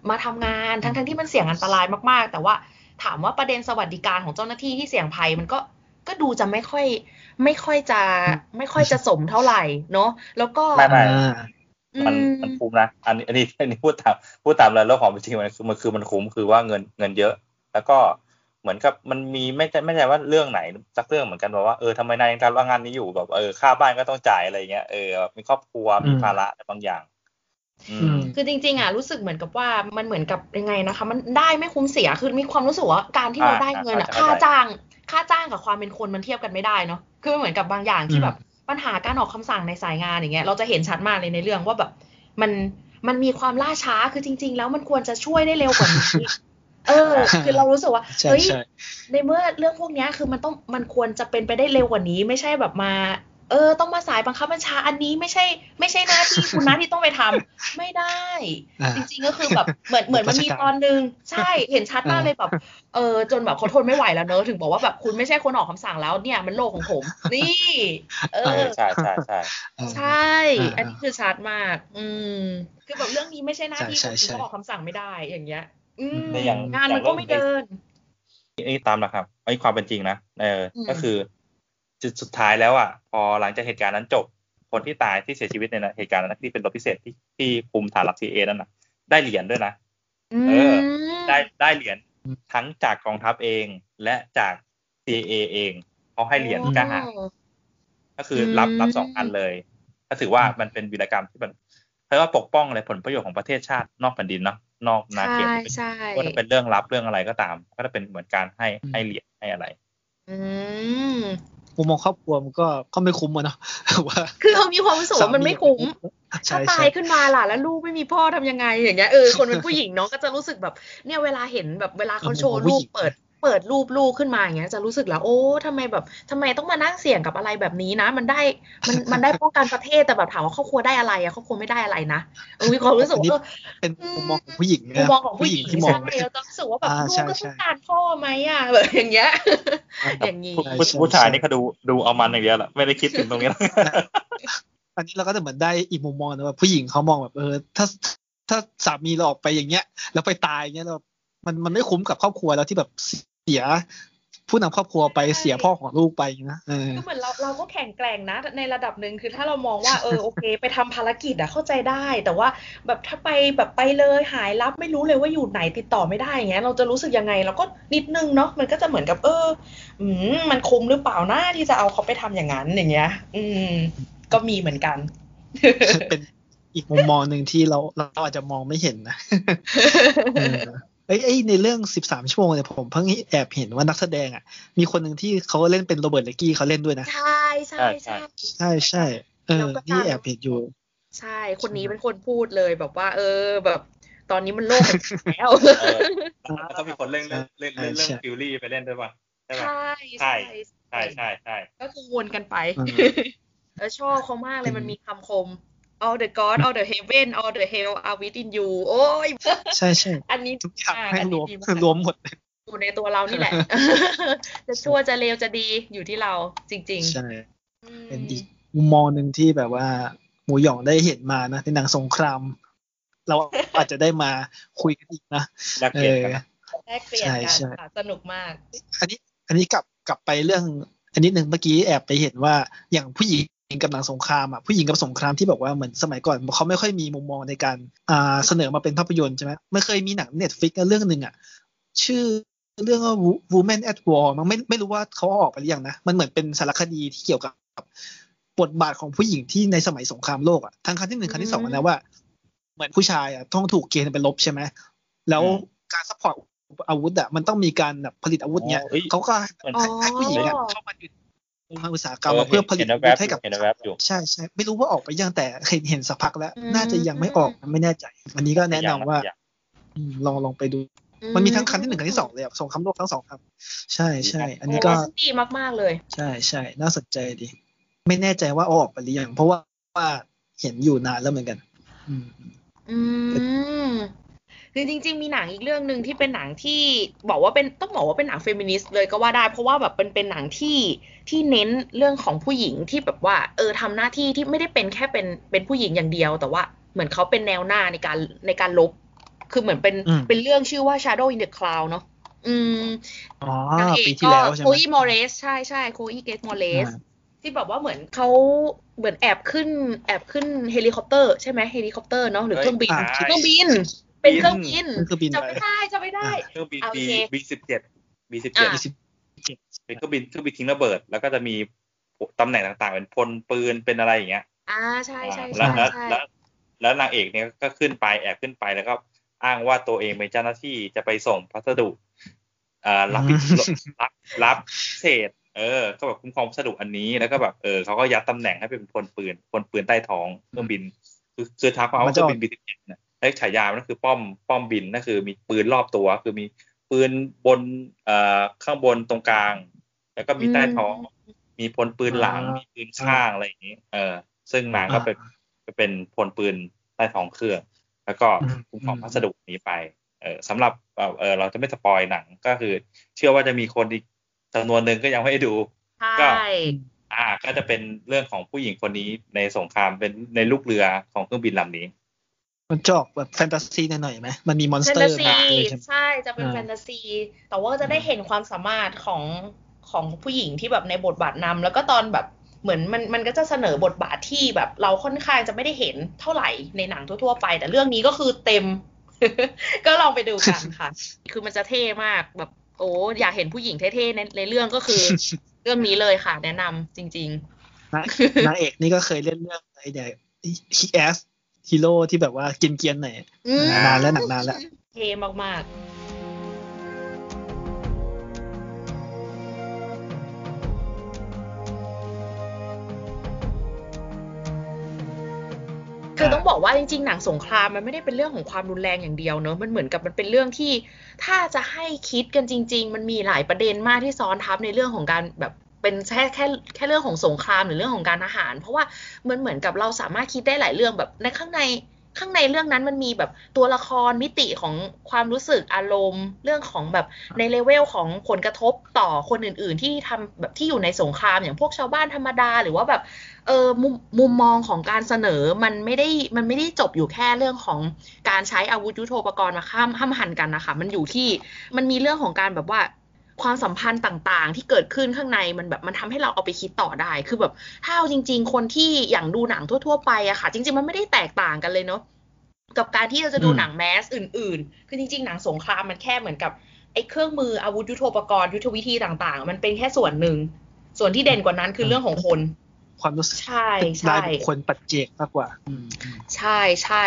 C: มาทำงานทั้งทั้งที่มันเสี่ยงอันตรายมากๆ แต่ว่าถามว่าประเด็นสวัสดิการของเจ้าหน้าที่ที่เสี่ยงภัยมันก็ก็ดูจะไม่ค่อย ไม่ค่อยจะไม่ค่อยจะสมเท่าไหร่เนาะแล้วก็
B: ไม่ไม่มันมันคุ้มนะอันนี้อันนี้อันนี้พูดตามพูดตามเลยแล้วของจริงมันคือมันคือมันคุ้มคือว่าเงินเงินเยอะ แล้วก็เหมือนกับมันมีไม่ไม่ใช่ว่าเรื่องไหนสักเรื่องเหมือนกันว่าเออทำไมนายยังทำงานนี้อยู่แบบเออค่าบ้านก็ต้องจ่ายอะไรเงี้ยเออมีครอบครัวมีภาระบางอย่าง
C: คือจริงๆอะรู้สึกเหมือนกับว่ามันเหมือนกับยังไงนะคะ มันได้ไม่คุ้มเสียคือมีความรู้สึกว่าการที่เราได้เงินอะค่าจ้าง ค่าจ้างกับความเป็นคนมันเทียบกันไม่ได้เนาะคือเหมือนกับบางอย่างที่แบบปัญหาการออกคำสั่งในสายงานอย่างเงี้ยเราจะเห็นชัดมากเลยในเรื่องว่าแบบมันมันมีความล่าช้าคือจริง ๆ แล้วมันควรจะช่วยได้เร็วกว่านี้เออ คือเรารู้สึกว่าเฮ้ยในเมื่อเรื่องพวกนี้คือมันต้องมันควรจะเป็นไปได้เร็วกว่านี้ ไม่ใช่แบบมา เออ ต้องมาสายบังคับบัญชาอันนี้ไม่ใช่ ไม่ใช่หน้าที่คุณนะที่ต้องไปทำไม่ได้ จริงๆก็คือแบบเหมือนเหมือนมันมีตอนนึง ใช่เห็นชัดมากเลยแบบเออจนแบบเขาทนไม่ไหวแล้วเนอะถึงบอกว่าแบบคุณไม่ใช่คนออกคำสั่งแล้วเนี่ยมันโลกของผม นี่ เออ
B: ใช่ใช่ใช่
C: ใช่ อันนี้คือชัดมาก อืม คือแบบเรื่องนี้ไม่ใช่หน้าที่คุณเขาออกคำสั่งไม่ได้อย่างเงี้ย อืมงานมันก็ไม่เดิน
B: นี่ตามนะครับไอ้ความเป็นจริงนะเออก็คือ จุดสุดท้ายแล้วอะพอหลังจากเหตุการณ์นั้นจบ คนที่ตายที่เสียชีวิตในเหตุการณ์นั้นที่เป็นรถพิเศษที่ที่คุมฐานรับซีเอนั่นน่ะ ได้เหรียญด้วยนะเออ ได้ได้เหรียญทั้งจากกองทัพเองและจาก CIA เองเขาให้เหรียญกล้าหาญก็คือรับรับสองอันเลย ก็ถือว่ามันเป็นวีรกรรมที่มันเพราะว่าปกป้องอะไรผลประโยชน์ของประเทศชาตินอกแผ่นดินเนาะนอกนาเขตก็จะเป็นเรื่องลับเรื่องอะไรก็ตาม ก็จะเป็นเหมือนการให้ให้เหรียญให้อะไร
C: อืม
A: มุมมองครอบครัวมันก็ก็ไม่คุ้มอะเนาะว่า
C: คือเขามีความรู้สึกว่ามันไม่คุ้มถ้าตายขึ้นมาล่ะแล้วลูกไม่มีพ่อทำยังไงอย่างเงี้ยเออคนเป็นผู้หญิงเนาะก็จะรู้สึกแบบเนี่ยเวลาเห็นแบบเวลาเขาโชว์รูปเปิด เปิดรูปลูกขึ้นมาอย่างเงี้ยจะรู้สึกแล้วโอ้ทำไมแบบทำไมต้องมานั่งเสี่ยงกับอะไรแบบนี้นะ มันได้มันมันได้ป้องกันประเทศแต่แบบถามว่าครอบครัวได้อะไรอะครอบครัวไม่ได้อะไรนะเออมีความรู้สึกว่า
A: เป็นมุมมองของผู้หญิง
C: มุมมองของผู้หญิงที่มองเราจะรู้สึกว่าแบบลูกก็ต้องการพ่อไหมอะแบบอย่างเงี้ยอย่างนี้
B: ผู้ชายนี่เขาดูดูเอามันอย่างเดียวแหละไม่ได้คิดถึงตรงนี้
A: อันนี้เราก็จะเหมือนได้อีกมุมมองนะว่าผู้หญิงเขามองแบบเออถ้าถ้าสามีเราออกไปอย่างเงี้ย แล้วไปตายเงี้ยเรา มันมันไม่คุ้มกับครอบครัวแล้วที่แบบ เสียผู้นำครอบครัวไปเสียพ่อของลูกไปนะเออ
C: เหมือนเราเราก็แข่งแกร่งนะ ในระดับหนึ่งคือถ้าเรามองว่าเออโอเค ไปทำภารกิจอะเข้าใจได้ แต่ว่าแบบถ้าไปแบบไปเลยหายรับไม่รู้เลยว่าอยู่ไหนติดต่อไม่ได้อย่างเงี้ยเราจะรู้สึกยังไงเราก็นิดนึงเนาะมันก็จะเหมือนกับ เอออืมมันคุ้มหรือเปล่านะที่จะเอาเขาไปทำอย่างนั้นอย่างเงี้ย อืม ก็มีเหมือนกัน
A: เป็นอีกมุมมองหนึ่งที่เราเราอาจจะมองไม่เห็นนะ เอ้ยในเรื่องสิบสามชั่วโมงเนี่ยผมเพิ่งแอบเห็นว่านักแสดงอะ มีคนหนึ่งที่เขาเล่นเป็นโรเบิร์ตเลกี้เขาเล่นด้วยนะ
C: ใช่ใช่ใช่
A: ใช่ใช่เออนี่แอบเห็นอยู่
C: ใช่ คนนี้เป็นคนพูดเลยแบบว่า เออแบบ ตอนนี้มันโลกแล้ว
B: แล้วก็มีคนเล่นเล่นเล่นเรื่องฟิลลี่ไปเล่นด้วยป่ะ
C: ใช่ใช่
B: ใช่ใช่ใช่
C: ก็คือวนกันไป แล้วชอบเขามากเลยมันมีคำคม all the god all the heaven all the hell are within you โอ้ย
A: ใช่ใช่
C: อันนี้
A: ทุกอย่างให้รวมรวมหมด
C: อยู่ในตัวเรานี่แหละ จะชั่วจะเลวจะดีอยู่ที่เราจริง
A: ๆ ใช่ เป็นอีกมุมมองหนึ่งที่แบบว่า หมูหยองได้เห็นมานะในหนังสงคราม เราอาจจะได้มาคุยกันอีกนะ
B: แลกเปลี่ยนกัน
C: แลกเปลี่ยนกันสนุกมาก
A: อันนี้ อันนี้กลับกลับไปเรื่อง อันนี้หนึ่งเมื่อกี้แอบไปเห็นว่าอย่างผู้หญิง กับหนังสงครามอะผู้หญิงกับสงครามที่บอกว่าเหมือนสมัยก่อนเขาไม่ค่อยมีมุมมองในการอ่าเสนอมาเป็นภาพยนตร์ใช่ไหมไม่เคยมีหนังเน็ตฟิกเรื่องหนึ่งอะชื่อเรื่องว่า Women at War มันไม่ไม่รู้ว่าเขาออกไปหรือยังนะ มันเหมือนเป็นสารคดีที่เกี่ยวกับบทบาทของผู้หญิงที่ในสมัยสงครามโลกอะทั้งครั้งที่หนึ่งครั้งที่สองนะว่า เหมือนผู้ชายอะต้องถูกเกณฑ์ไปรบใช่ไหมแล้วการ support อาวุธอะมันต้องมีการแบบผลิตอาวุธเนี้ยเขาก็ให้ผู้หญิงเนี่ยเข้ามาอยู่ ทางอุตสาหกรรมเพื่อผลิตอาวุธให้กับใช่ใช่ไม่รู้ว่าออกไปยังแต่เห็นเห็นสักพักแล้ว น่าจะยังไม่ออกไม่แน่ใจวันนี้ก็แนะนำว่าลองลองไปดู มันมีทั้งครั้งที่หนึ่งครั้งที่สองเลยสงครามโลกทั้งสองครับ ใช่ใช่อันนี้ก็
C: ดีมากๆเลย
A: ใช่ใช่น่าสนใจดี ไม่แน่ใจว่าออกไปหรือยังเพราะว่าว่าเห็นอยู่นานแล้วเหมือนกัน อืม
C: อืม คือจริง ๆ มีหนังอีกเรื่องหนึ่งที่เป็นหนังที่บอกว่าเป็นต้องบอกว่าเป็นหนังเฟมินิสต์เลยก็ว่าได้ เพราะว่าแบบเป็นเป็นหนังที่ที่เน้นเรื่องของผู้หญิงที่แบบว่า เออทำหน้าที่ที่ไม่ได้เป็นแค่เป็นเป็นผู้หญิงอย่างเดียว แต่ว่าเหมือนเขาเป็นแนวหน้าในการในการลบ คือเหมือนเป็นเป็นเรื่องชื่อว่า Shadow in the Cloud เนาะอืม
A: นางเอกก็
C: โคอีมอร์เรสใช่ใช่โคลอี้เกรซมอเรตซ์ที่แบบว่าเหมือนเขาเหมือนแอบขึ้น แอบขึ้นเฮลิคอปเตอร์ใช่ไหมเฮลิคอปเตอร์เนาะหรือเครื่องบินเครื่องบิน เป็นเครื่องบินจะไม่ได้จะไม่ได้
B: เครื่องบินบีบีสิบเจ็ดบีสิบเจ็ดเป็นเครื่องบินเครื่องบินทิ้งระเบิด แล้วก็จะมีตำแหน่งต่างๆ เป็นพลปืนเป็นอะไรอย่างเงี้ย
C: อ่าใช่ใช่
B: แล้วแล้วแล้วนางเอกเนี่ยก็ขึ้นไปแอบขึ้นไปแล้วก็อ้างว่าตัวเองเป็นเจ้าหน้าที่จะไปส่งพัสดุอ่ารับรับรับเศษ เออ ก็แบบคุ้มครองพัสดุอันนี้แล้วก็แบบเออเขาก็ยัดตำแหน่งให้เป็นพลปืนพลปืนใต้ท้องเครื่องบิน คือคือทักว่าเครื่องบินบีสิบเจ็ดเนี่ย ไอ้ฉายามันคือป้อมป้อมบินนั่นคือมีปืนรอบตัว คือมีปืนบนเอ่อข้างบนตรงกลาง แล้วก็มีใต้ท้อง มีพลปืนหลังมีปืนข้างอะไรอย่างนี้ เออ ซึ่งนางก็เป็นเป็นพลปืนใต้ท้องเครื่อง แล้วก็คุ้มครองพัสดุนี้ไป เออสำหรับเออเราจะไม่ spoil หนังก็คือ เชื่อว่าจะมีคนอีกจำนวนหนึ่งก็ยังไม่ได้ดูก็อ่าก็จะเป็นเรื่องของผู้หญิงคนนี้ในสงครามเป็นในลูกเรือของเครื่องบินลำนี้
A: มันออกแบบแฟนตาซีหน่อยไหมมันมี monster
C: มาใช่จะเป็นแฟนตาซี แต่ว่าจะได้เห็นความสามารถของของผู้หญิงที่แบบในบทบาทนำแล้วก็ตอนแบบเหมือนมันมันก็จะเสนอบทบาทที่แบบเราค่อนข้างจะไม่ได้เห็นเท่าไหร่ในหนังทั่วๆไป แต่เรื่องนี้ก็คือเต็ม ก็ลองไปดูกันค่ะ คือมันจะเท่มากแบบโอ้อยากเห็นผู้หญิงเท่ๆในในเรื่องก็คือ เรื่องนี้เลยค่ะ แนะนำจริง
A: ๆนางเอกนี่ก็เคยเล่นเรื่องไอ้เนี่ย Kick-Ass ฮีโร่ที่แบบว่ากินเกรียนหน่อยนานแล้วหนังนานแล้ว
C: เท่มากๆคือต้องบอกว่าจริงๆ หนังสงครามมันไม่ได้เป็นเรื่องของความรุนแรงอย่างเดียวเนอะมันเหมือนกับมันเป็นเรื่องที่ ถ้าจะให้คิดกันจริง ๆ มันมีหลายประเด็นมากที่ซ้อนทับในเรื่องของการแบบ เป็นแค่แค่แค่เรื่องของสงครามหรือเรื่องของการอาหาร เพราะว่ามันเหมือนกับเราสามารถคิดได้หลายเรื่องแบบในข้างในข้างในเรื่องนั้นมันมีแบบตัวละครมิติของความรู้สึกอารมณ์ เรื่องของแบบในเลเวลของผลกระทบต่อคนอื่น ๆ ที่ทำแบบที่อยู่ในสงครามอย่างพวกชาวบ้านธรรมดา หรือว่าแบบเออมุมมุมมองของการเสนอมันไม่ได้มันไม่ได้จบอยู่แค่เรื่องของการใช้อาวุธยุโทโธปกรณ์มาข้ามห้ามหันกันนะคะมันอยู่ที่มันมีเรื่องของการแบบว่า ความสัมพันธ์ต่างๆ ที่เกิดขึ้นข้างในมันแบบมันทำให้เราเอาไปคิดต่อได้ คือแบบถ้าเอาจริง ๆ คนที่อย่างดูหนังทั่ว ๆ ไปอะค่ะ จริง ๆ มันไม่ได้แตกต่างกันเลยเนาะกับการที่เราจะดูหนังแมสอื่น ๆ คือจริง ๆ หนังสงครามมันแค่เหมือนกับไอ้เครื่องมืออาวุธยุโทโธปกรณ์ยุทธวิธีต่างๆ มันเป็นแค่ส่วนหนึ่ง ส่วนที่เด่นกว่านั้นคือเรื่องของคน
A: ความรู้สึก
C: ใช่ใช่
A: คนปัจเจกมากกว่า
C: ใช่ใช่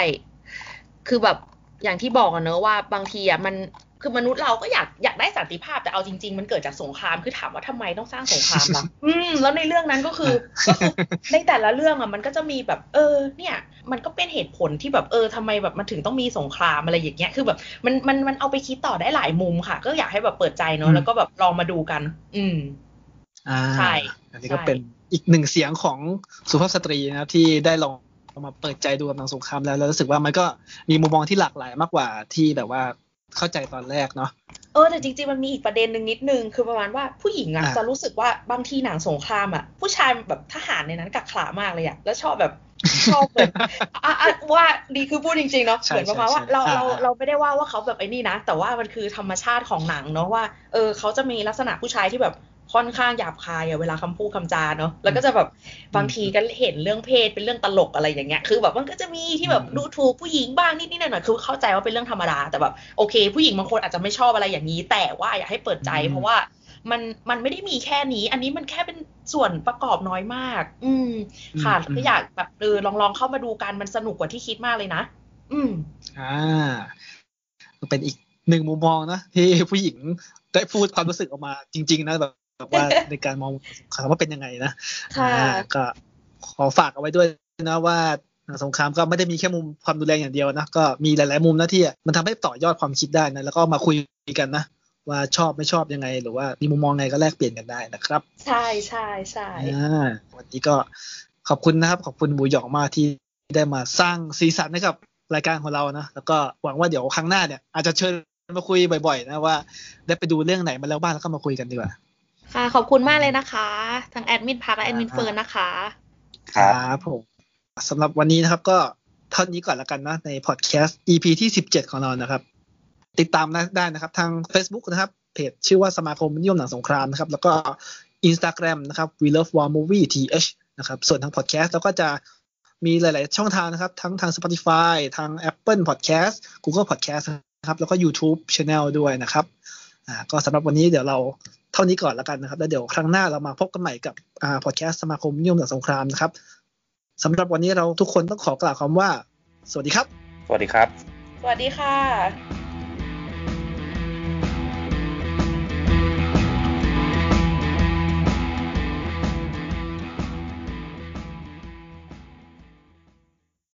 C: คือแบบอย่างที่บอกอะเนอะว่าบางทีอะมัน คือมนุษย์เราก็อยากอยากได้สันติภาพแต่เอาจริง ๆ มันเกิดจากสงครามคือถามว่าทำไมต้องสร้างสงครามล่ะอืมแล้วในเรื่องนั้นก็คือก็คือในแต่ละเรื่องอะมันก็จะมีแบบ เออ เนี่ย มันก็เป็นเหตุผลที่แบบเออทำไมแบบมันถึงต้องมีสงครามอะไรอย่างเงี้ยคือแบบมันมันมันเอาไปคิดต่อได้หลายมุมค่ะ ก็อยากให้แบบเปิดใจเนาะแล้วก็แบบลองมาดูกัน อืม
A: อ่าใช่อันนี้ก็เป็นอีกหนึ่งเสียงของสุภาพสตรีนะที่ได้ลองมาเปิดใจดูกับหนังสงครามแล้วแล้วรู้สึกว่ามันก็มีมุมมองที่หลากหลายมากกว่าที่แบบว่า เข้าใจตอนแรกเนาะ
C: เออแต่จริงๆมันมีอีกประเด็นหนึ่งนิดนึงคือประมาณว่าผู้หญิงอะจะรู้สึกว่าบางทีหนังสงครามอะผู้ชายแบบทหารในนั้นกักขามากเลยอะแล้วชอบแบบชอบแบบอะว่าดีคือพูดจริงๆเนาะเหมือนประมาณว่าเราเราเราไม่ได้ว่าว่าเขาแบบไอ้นี่นะ แต่ว่ามันคือธรรมชาติของหนังเนาะว่าเออเขาจะมีลักษณะผู้ชายที่แบบ ค่อนข้างหยาบคายอะเวลาคำพูดคำจาเนาะแล้วก็จะแบบบางทีก็เห็นเรื่องเพศเป็นเรื่องตลกอะไรอย่างเงี้ยคือแบบมันก็จะมีที่แบบดูถูกผู้หญิงบ้างนิดๆหน่อยๆคือเข้าใจว่าเป็นเรื่องธรรมดาแต่แบบโอเค ผู้หญิงบางคนอาจจะไม่ชอบอะไรอย่างนี้ แต่ว่าอยากให้เปิดใจ เพราะว่ามันมันไม่ได้มีแค่นี้ อันนี้มันแค่เป็นส่วนประกอบน้อยมาก อืม ค่ะก็อยากแบบเออลองลองเข้ามาดูกันมันสนุกกว่าที่คิดมากเลยนะอืม
A: อ่าเป็นอีกหนึ่งมุมมองนะที่ผู้หญิงได้พูดความรู้สึกออกมาจริง ๆ นะแบบแบบ ว่าในการมองสงครามว่าเป็นยังไงนะ
C: ค่ะ
A: อ่าก็ขอฝากเอาไว้ด้วยนะว่าสงครามก็ไม่ได้มีแค่มุมความรุนแรงอย่างเดียวนะก็มีหลายๆมุมนะที่มันทำให้ต่อยอดความคิดได้นะแล้วก็มาคุยกันนะว่าชอบไม่ชอบยังไง หรือว่ามีมุมมองไงก็แลกเปลี่ยนกันได้นะครับ
C: ใช่ใช่ใช่
A: อ่าวันนี้ก็ขอบคุณนะครับขอบคุณบูหยองมากที่ได้มาสร้างสีสันให้กับรายการของเรานะแล้วก็หวังว่าเดี๋ยวครั้งหน้าเนี่ยอาจจะเชิญมาคุยบ่อยๆ นะว่า ได้ไปดูเรื่องไหนมาแล้วบ้างแล้วก็มาคุยกันดีกว่า
C: ค่ะ ขอบคุณมากเลยนะคะ ทั้งแอดมินพักและแอดมินเฟิร์นนะคะ
B: ครับ
A: ผมสำหรับวันนี้นะครับก็เท่านี้ก่อนแล้วกันนะ ในพอดแคสต์ EP ที่ 17 ของเรานะครับ ติดตามได้นะครับ ทาง Facebook นะครับ เพจชื่อว่าสมาคมนิยมหนังสงครามนะครับ แล้วก็ Instagram นะครับ We Love War Movie TH นะครับส่วนทางพอดแคสต์เราก็จะมีหลาย ๆ ช่องทางนะครับ ทั้งทาง Spotify ทาง Apple Podcast Google Podcast นะครับ แล้วก็ YouTube Channel ด้วยนะครับ อ่าก็สำหรับวันนี้เดี๋ยวเราเท่านี้ก่อนแล้วกันนะครับแล้วเดี๋ยวครั้งหน้าเรามาพบกันใหม่กับอ่าพอดแคสต์สมาคมนิยมหนังสงครามนะครับสำหรับวันนี้เราทุกคนต้องขอกล่าวคำว่า สวัสดีครับ
B: สวัสดีครับ
C: สวัสดีค่ะ